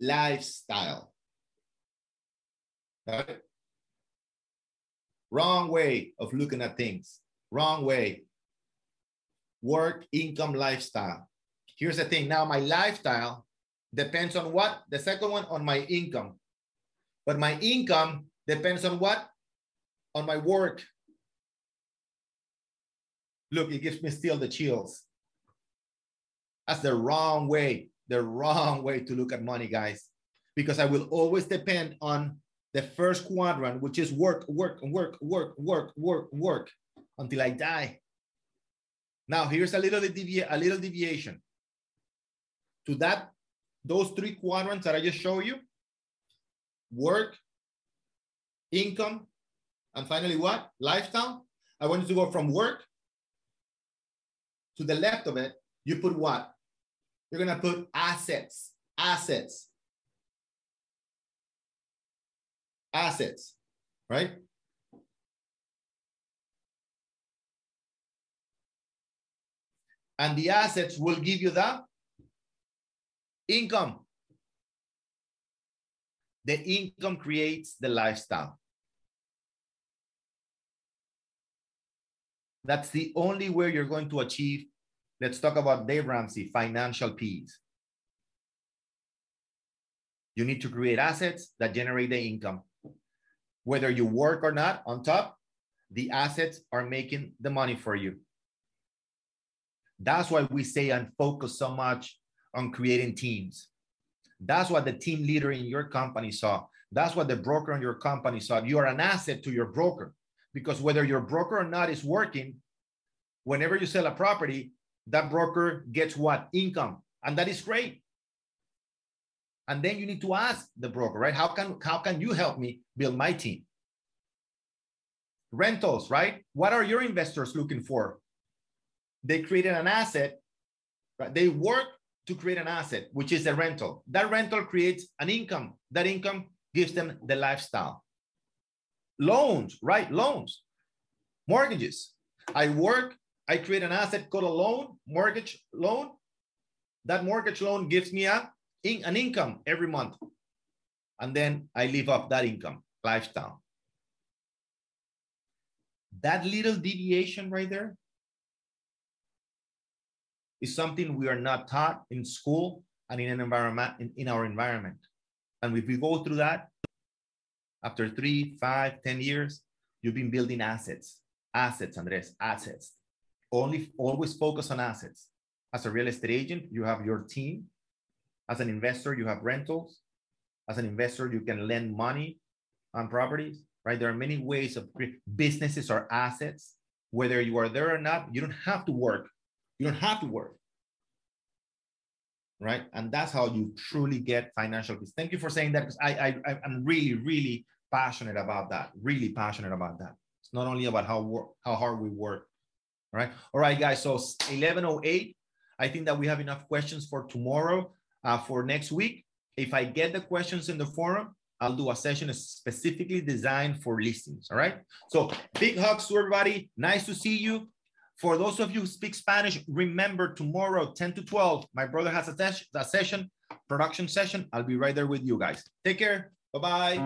lifestyle. Right? Wrong way of looking at things. Wrong way. Work, income, lifestyle. Here's the thing. Now, my lifestyle depends on what? The second one on my income. But my income depends on what? On my work. Look, it gives me still the chills. That's the wrong way, the wrong way to look at money, guys, because I will always depend on the first quadrant, which is work, work, work, work, work, work, work until I die. Now, here's a little, devi a little deviation. To that, those three quadrants that I just showed you, work, income, and finally what? Lifestyle. I want you to go from work to the left of it, you put what? You're gonna put assets, assets, assets, right? And the assets will give you the income. The income creates the lifestyle. That's the only way you're going to achieve. Let's talk about Dave Ramsey, financial peace. You need to create assets that generate the income. Whether you work or not, on top, the assets are making the money for you. That's why we say and focus so much on creating teams. That's what the team leader in your company saw. That's what the broker in your company saw. You are an asset to your broker because whether your broker or not is working, whenever you sell a property, that broker gets what? Income. And that is great. And then you need to ask the broker, right? How can how can you help me build my team? Rentals, right? What are your investors looking for? They created an asset, right? They work to create an asset, which is a rental. That rental creates an income. That income gives them the lifestyle. Loans, right? Loans, mortgages. I work, I create an asset called a loan, mortgage loan. That mortgage loan gives me a, an income every month. And then I live up that income, lifestyle. That little deviation right there is something we are not taught in school and in an environment in, in our environment. And if we go through that, after three, five, ten years, you've been building assets, assets, Andres, assets. Only always focus on assets. As a real estate agent, you have your team. As an investor, you have rentals. As an investor, you can lend money on properties, right? There are many ways of businesses or assets. Whether you are there or not, you don't have to work you don't have to work. Right. And that's how you truly get financial peace. Thank you for saying that because I, I I'm really, really passionate about that. Really passionate about that. It's not only about how work, how hard we work. All right. All right, guys. So 1108. I think that we have enough questions for tomorrow. Uh, for next week, if I get the questions in the forum, I'll do a session specifically designed for listings. All right. So big hugs to everybody. Nice to see you. For those of you who speak Spanish, remember tomorrow, 10 to 12, my brother has a, a session, production session. I'll be right there with you guys. Take care. Bye-bye.